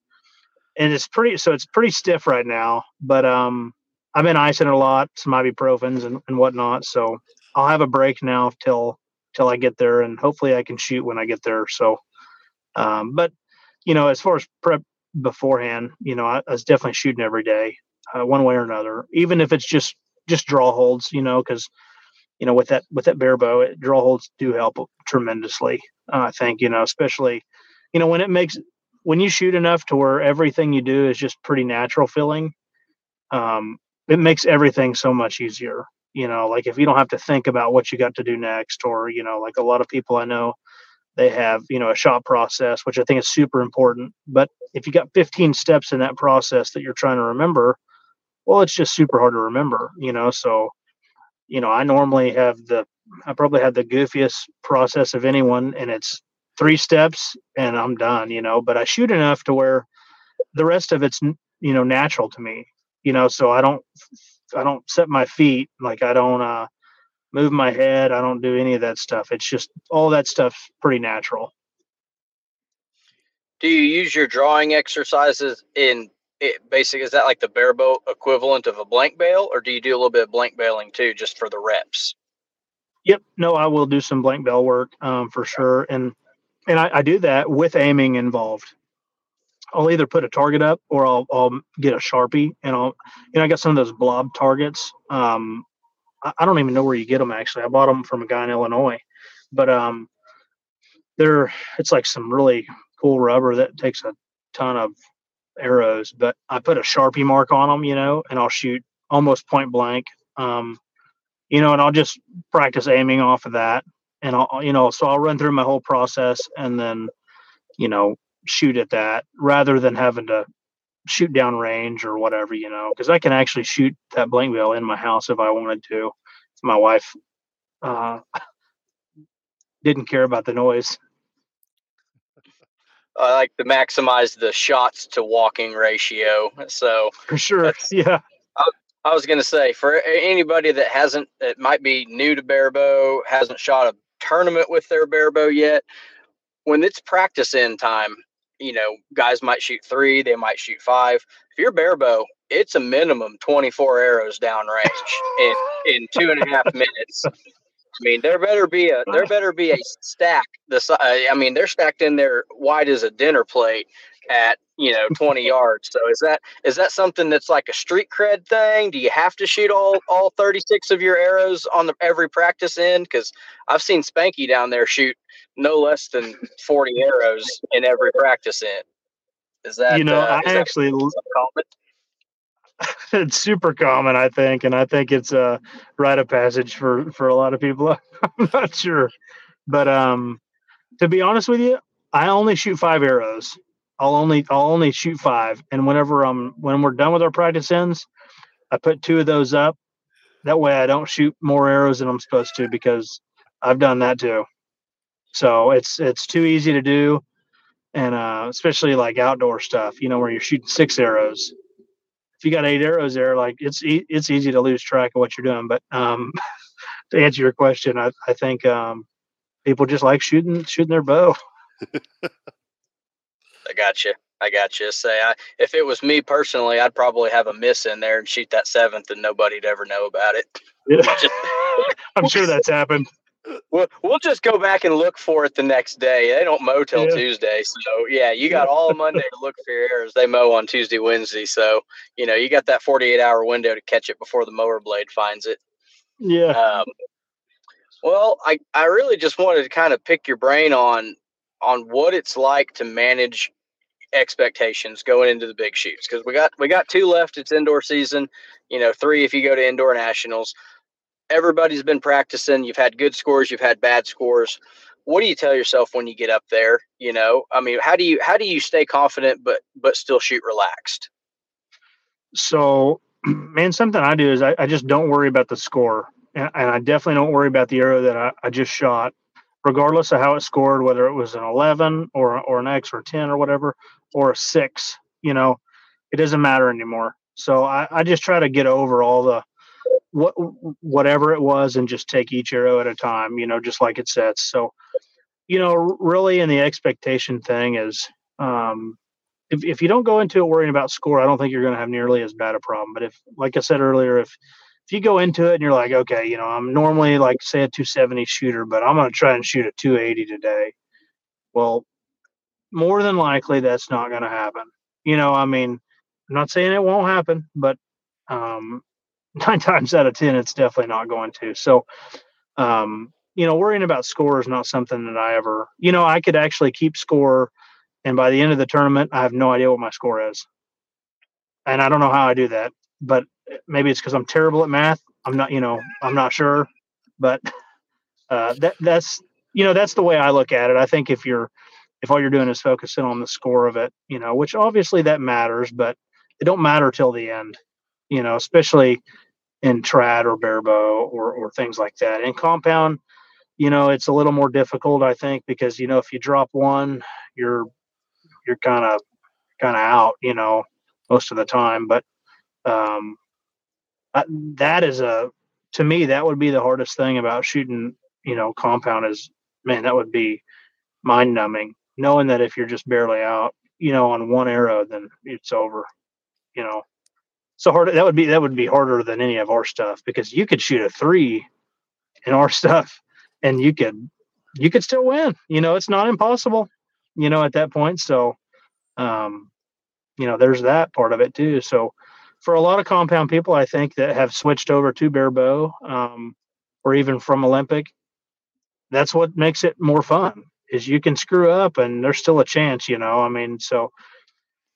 [SPEAKER 3] And it's pretty, so it's pretty stiff right now, but, um, I've been icing a lot, some ibuprofens and, and whatnot. So I'll have a break now till, till I get there and hopefully I can shoot when I get there. So, um, but you know, as far as prep beforehand, you know, I, I was definitely shooting every day, uh, one way or another, even if it's just just draw holds, you know, because you know with that with that bare bow, it, draw holds do help tremendously. Uh, I think you know, especially you know when it makes when you shoot enough to where everything you do is just pretty natural feeling. Um, it makes everything so much easier. You know, like if you don't have to think about what you got to do next, or you know, like a lot of people I know, they have you know a shot process, which I think is super important. But if you got 15 steps in that process that you're trying to remember, well it's just super hard to remember you know so you know i normally have the i probably have the goofiest process of anyone and it's three steps and i'm done you know but i shoot enough to where the rest of it's you know natural to me you know so i don't i don't set my feet like i don't uh move my head i don't do any of that stuff it's just all that stuff's pretty natural
[SPEAKER 2] do you use your drawing exercises in it basically is that like the bare bow equivalent of a blank bale, or do you do a little bit of blank baling too, just for the reps?
[SPEAKER 3] Yep. No, I will do some blank bale work um, for sure, and and I, I, do that with aiming involved. I'll either put a target up or I'll, I'll get a sharpie, and I'll you know I got some of those blob targets. Um, I, I don't even know where you get them actually. I bought them from a guy in Illinois, but um, they're it's like some really cool rubber that takes a ton of arrows, but I put a Sharpie mark on them, you know, and I'll shoot almost point blank. Um, you know, and I'll just practice aiming off of that. And I'll, you know, so I'll run through my whole process and then, you know, shoot at that rather than having to shoot down range or whatever, you know, because I can actually shoot that blank bill in my house if I wanted to. My wife uh, didn't care about the noise.
[SPEAKER 2] I like to maximize the shots to walking ratio. So
[SPEAKER 3] for sure, yeah.
[SPEAKER 2] I, I was going to say for anybody that hasn't, that might be new to barebow, hasn't shot a tournament with their barebow yet. When it's practice in time, you know, guys might shoot three, they might shoot five. If you're barebow, it's a minimum 24 arrows downrange in in two and a half minutes. I mean, there better be a there better be a stack. The I mean, they're stacked in there wide as a dinner plate at you know 20 yards. So is that is that something that's like a street cred thing? Do you have to shoot all all 36 of your arrows on the every practice end? Because I've seen Spanky down there shoot no less than 40 arrows in every practice end. Is that
[SPEAKER 3] you know uh, I actually it's super common, I think, and I think it's a rite of passage for for a lot of people. I'm not sure, but um, to be honest with you, I only shoot five arrows. I'll only I'll only shoot five, and whenever um when we're done with our practice ends, I put two of those up. That way, I don't shoot more arrows than I'm supposed to because I've done that too. So it's it's too easy to do, and uh, especially like outdoor stuff, you know, where you're shooting six arrows if you got eight arrows there, like it's e- it's easy to lose track of what you're doing. But um, to answer your question, I, I think um, people just like shooting shooting their bow.
[SPEAKER 2] I got you. I got you. Say, I, if it was me personally, I'd probably have a miss in there and shoot that seventh, and nobody'd ever know about it.
[SPEAKER 3] Yeah. I'm sure that's happened
[SPEAKER 2] we'll, we'll just go back and look for it the next day. They don't mow till yeah. Tuesday. So, yeah, you got all Monday to look for your errors. They mow on Tuesday, Wednesday. So, you know, you got that 48 hour window to catch it before the mower blade finds it.
[SPEAKER 3] Yeah. Um,
[SPEAKER 2] well, I, I really just wanted to kind of pick your brain on on what it's like to manage expectations going into the big shoots because we got we got two left. It's indoor season, you know, three if you go to indoor nationals everybody's been practicing. You've had good scores, you've had bad scores. What do you tell yourself when you get up there? You know, I mean, how do you how do you stay confident but but still shoot relaxed?
[SPEAKER 3] So, man, something I do is I, I just don't worry about the score, and, and, I definitely don't worry about the arrow that I, I just shot, regardless of how it scored, whether it was an eleven or or an X or ten or whatever, or a six. You know, it doesn't matter anymore. So I, I just try to get over all the what whatever it was and just take each arrow at a time you know just like it says so you know really in the expectation thing is um if, if you don't go into it worrying about score i don't think you're going to have nearly as bad a problem but if like i said earlier if if you go into it and you're like okay you know i'm normally like say a 270 shooter but i'm going to try and shoot a 280 today well more than likely that's not going to happen you know i mean i'm not saying it won't happen but um nine times out of ten, it's definitely not going to. So, um, you know, worrying about score is not something that I ever, you know, I could actually keep score, and by the end of the tournament, I have no idea what my score is, and I don't know how I do that. But maybe it's because I'm terrible at math. I'm not, you know, I'm not sure, but uh, that that's you know that's the way I look at it. I think if you're if all you're doing is focusing on the score of it, you know, which obviously that matters, but it don't matter till the end you know, especially in trad or barebow or, or things like that. In compound, you know, it's a little more difficult, I think, because you know if you drop one, you're you're kind of kind of out, you know, most of the time. But um, that is a to me that would be the hardest thing about shooting, you know, compound is man, that would be mind numbing, knowing that if you're just barely out, you know, on one arrow, then it's over, you know. So hard that would be that would be harder than any of our stuff because you could shoot a three in our stuff and you could you could still win you know it's not impossible you know at that point. So um you know there's that part of it too. So for a lot of compound people i think that have switched over to barebow um or even from olympic that's what makes it more fun is you can screw up and there's still a chance you know i mean so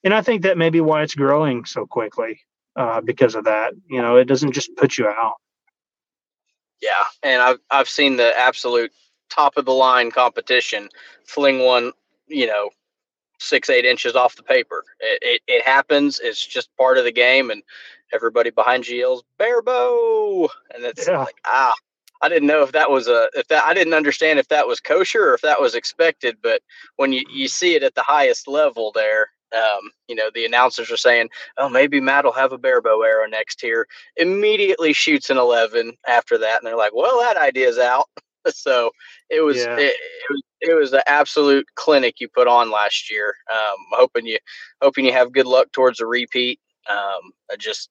[SPEAKER 3] and i think that may be why it's growing so quickly uh, because of that. You know, it doesn't just put you out.
[SPEAKER 2] Yeah, and I've I've seen the absolute top of the line competition fling one, you know, six eight inches off the paper. It, it, it happens. It's just part of the game, and everybody behind you yells barebow, and it's yeah. like ah. I didn't know if that was a if that I didn't understand if that was kosher or if that was expected, but when you, you see it at the highest level there, um, you know, the announcers are saying, oh, maybe Matt will have a barebow arrow next here. Immediately shoots an 11 after that. And they're like, well, that idea's out. so it was, yeah. it, it, was it was an absolute clinic you put on last year. Um, hoping you hoping you have good luck towards a repeat. Um, I just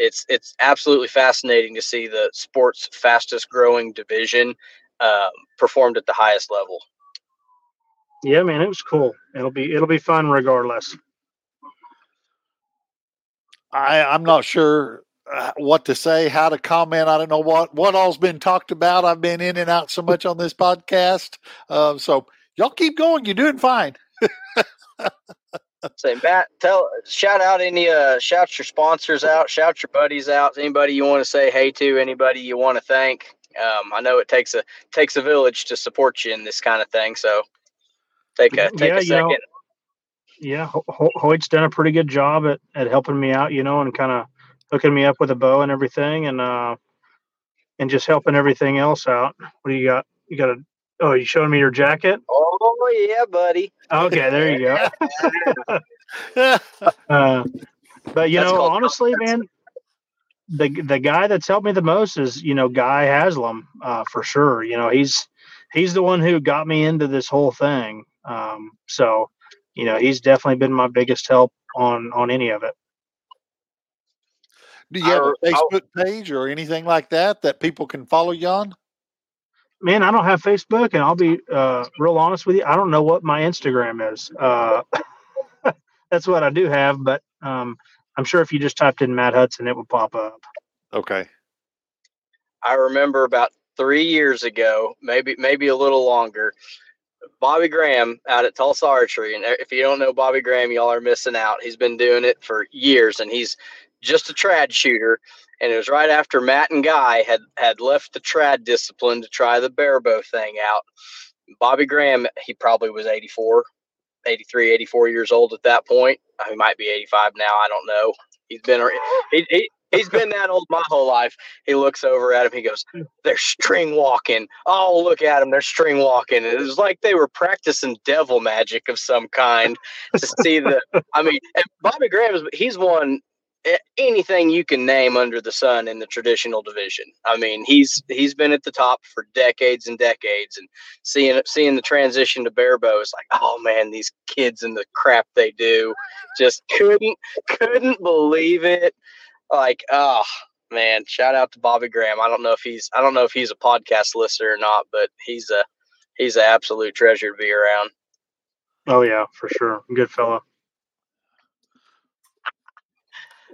[SPEAKER 2] it's it's absolutely fascinating to see the sport's fastest growing division um, performed at the highest level.
[SPEAKER 3] Yeah, man, it was cool. It'll be it'll be fun regardless.
[SPEAKER 1] I I'm not sure uh, what to say, how to comment. I don't know what what all's been talked about. I've been in and out so much on this podcast. Um, so y'all keep going. You're doing fine.
[SPEAKER 2] Say Matt, tell shout out any uh shout your sponsors out, shout your buddies out, anybody you want to say hey to, anybody you want to thank. Um, I know it takes a takes a village to support you in this kind of thing, so take a take
[SPEAKER 3] Yeah,
[SPEAKER 2] a
[SPEAKER 3] you know,
[SPEAKER 2] second.
[SPEAKER 3] Yeah, Ho- Ho- Hoyt's done a pretty good job at, at helping me out, you know, and kind of hooking me up with a bow and everything, and uh, and just helping everything else out. What do you got? You got a? Oh, you showing me your jacket?
[SPEAKER 2] Oh yeah, buddy.
[SPEAKER 3] Okay, there you go. Uh, but you
[SPEAKER 2] That's
[SPEAKER 3] know,
[SPEAKER 2] called
[SPEAKER 3] honestly, man, the the guy that's helped me the most is you know Guy Haslam uh, for sure. You know, he's he's the one who got me into this whole thing. Um, so you know, he's definitely been my biggest help on on any of it.
[SPEAKER 1] Do you have a
[SPEAKER 2] Our- our-
[SPEAKER 1] Facebook page or anything like that that people can follow you on?
[SPEAKER 3] Man, I don't have Facebook, and I'll be uh, real honest with you. I don't know what my Instagram is. Uh, that's what I do have, but um, I'm sure if you just typed in Matt Hudson, it would pop up.
[SPEAKER 1] Okay.
[SPEAKER 2] I remember about three years ago, maybe maybe a little longer. Bobby Graham out at Tulsa Archery, and if you don't know Bobby Graham, y'all are missing out. He's been doing it for years, and he's just a trad shooter. And it was right after Matt and Guy had had left the trad discipline to try the barebow thing out. Bobby Graham, he probably was 84, 83, 84 years old at that point. Uh, He might be 85 now. I don't know. He's been he, he he's been that old my whole life. He looks over at him. He goes, "They're string walking. Oh, look at them. They're string walking." It was like they were practicing devil magic of some kind to see the. I mean, Bobby Graham is he's won anything you can name under the sun in the traditional division. I mean, he's he's been at the top for decades and decades, and seeing seeing the transition to barebow is like, oh man, these kids and the crap they do, just couldn't couldn't believe it. Like, oh man, shout out to Bobby Graham. I don't know if he's I don't know if he's a podcast listener or not, but he's a he's an absolute treasure to be around.
[SPEAKER 3] Oh yeah, for sure. Good fella.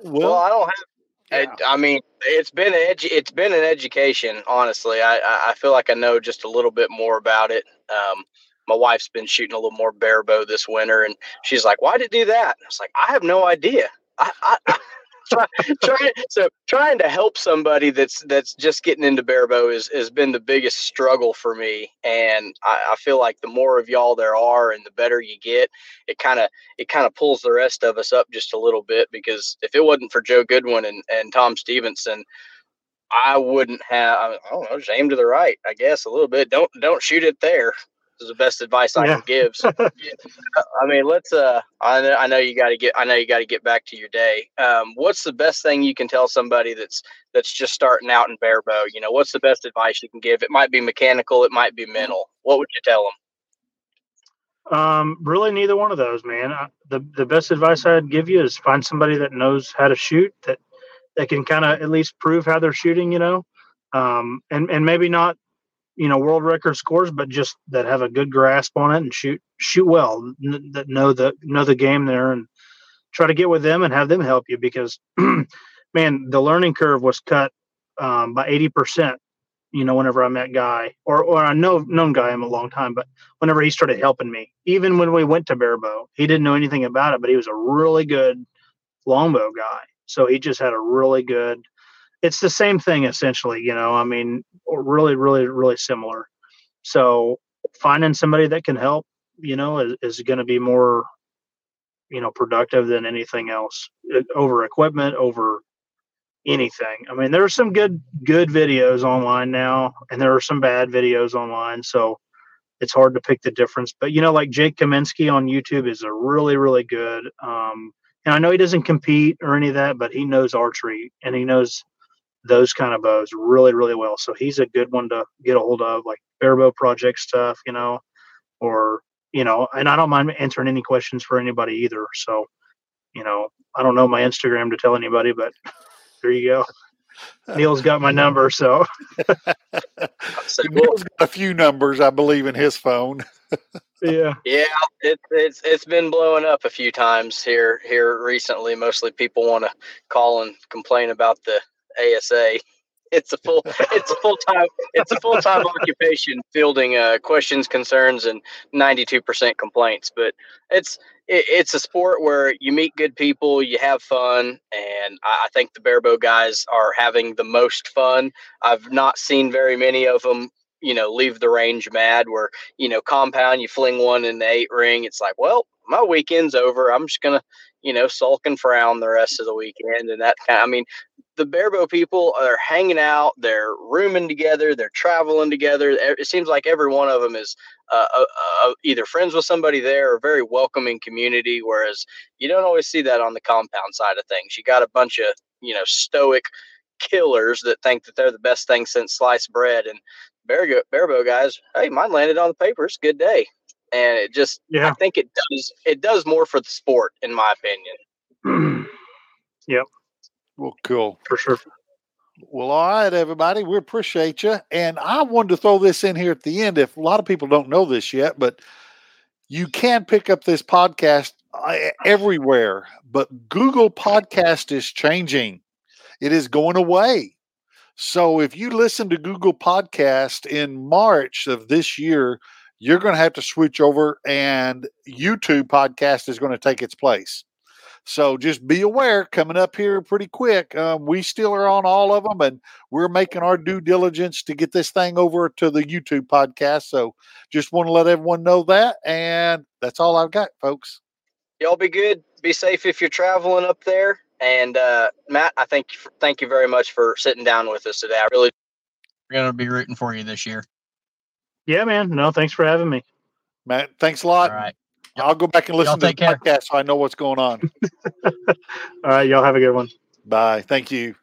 [SPEAKER 2] Well, I don't have
[SPEAKER 1] yeah.
[SPEAKER 2] I, I mean, it's been an edu- it's been an education. Honestly, I, I I feel like I know just a little bit more about it. Um, my wife's been shooting a little more barebow this winter, and she's like, "Why did you do that?" I was like, "I have no idea." I, I, I try, so trying to help somebody that's that's just getting into barebow is has been the biggest struggle for me, and I, I feel like the more of y'all there are, and the better you get, it kind of it kind of pulls the rest of us up just a little bit because if it wasn't for Joe Goodwin and, and Tom Stevenson, I wouldn't have. I don't know, just aim to the right, I guess a little bit. Don't don't shoot it there. Is the best advice I
[SPEAKER 3] Yeah.
[SPEAKER 2] can give. So, I mean, let's. Uh, I know, I know you got to get. I know you got to get back to your day. Um, what's the best thing you can tell somebody that's that's just starting out in barebow? You know, what's the best advice you can give? It might be mechanical. It might be mental. What would you tell them?
[SPEAKER 3] Um, really, neither one of those, man. I, the the best advice I'd give you is find somebody that knows how to shoot that that can kind of at least prove how they're shooting, you know, um, and and maybe not, you know, world record scores, but just that have a good grasp on it and shoot shoot well, that know the know the game there, and try to get with them and have them help you because, man, the learning curve was cut um, by eighty percent. You know, whenever I met Guy, or or I know known Guy him a long time, but whenever he started helping me. Even when we went to barebow, he didn't know anything about it, but he was a really good longbow guy. So he just had a really good. It's the same thing essentially, you know. I mean, really, really, really similar. So finding somebody that can help, you know, is, is going to be more, you know, productive than anything else. uh, Over equipment, over anything. I mean, there are some good good videos online now, and there are some bad videos online. So it's hard to pick the difference. But you know, like Jake Kaminski on YouTube is a really, really good. Um, and I know he doesn't compete or any of that, but he knows archery and he knows those kind of bows really, really well. So he's a good one to get a hold of, like barebow project stuff. You know, or you know, and I don't mind answering any questions for anybody either. So, you know, I don't know my Instagram to tell anybody, but there you go. Neil's got my number, so
[SPEAKER 1] Neil's got a few numbers, I believe, in his phone.
[SPEAKER 3] yeah,
[SPEAKER 2] yeah, it, it's it's been blowing up a few times here here recently. Mostly people want to call and complain about the ASA. It's a full it's a full time it's a full time occupation fielding uh, questions, concerns, and ninety two percent complaints. But it's it, it's a sport where you meet good people, you have fun, and I, I think the barebow guys are having the most fun. I've not seen very many of them you know leave the range mad where you know compound you fling one in the eight ring it's like well my weekend's over i'm just gonna you know sulk and frown the rest of the weekend and that kind i mean the barebow people are hanging out they're rooming together they're traveling together it seems like every one of them is uh, uh, uh, either friends with somebody there or very welcoming community whereas you don't always see that on the compound side of things. You got a bunch of you know stoic killers that think that they're the best thing since sliced bread and barebow guys hey mine landed on the papers good day and it just yeah. i think it does it does more for the sport in my opinion
[SPEAKER 3] yep
[SPEAKER 1] well, cool.
[SPEAKER 3] For sure.
[SPEAKER 1] Well, all right, everybody. We appreciate you. And I wanted to throw this in here at the end. If a lot of people don't know this yet, but you can pick up this podcast uh, everywhere. But Google Podcast is changing, it is going away. So if you listen to Google Podcast in March of this year, you're going to have to switch over, and YouTube Podcast is going to take its place. So just be aware coming up here pretty quick. Um, we still are on all of them and we're making our due diligence to get this thing over to the YouTube podcast. So just want to let everyone know that. And that's all I've got, folks.
[SPEAKER 2] Y'all be good. Be safe if you're traveling up there. And uh, Matt, I thank you, for, thank you very much for sitting down with us today. I really
[SPEAKER 4] we're gonna be rooting for you this year.
[SPEAKER 3] Yeah, man. No, thanks for having me.
[SPEAKER 1] Matt, thanks a lot.
[SPEAKER 4] All right.
[SPEAKER 1] I'll go back and listen to the care. podcast so I know what's going on.
[SPEAKER 3] All right, y'all have a good one.
[SPEAKER 1] Bye. Thank you.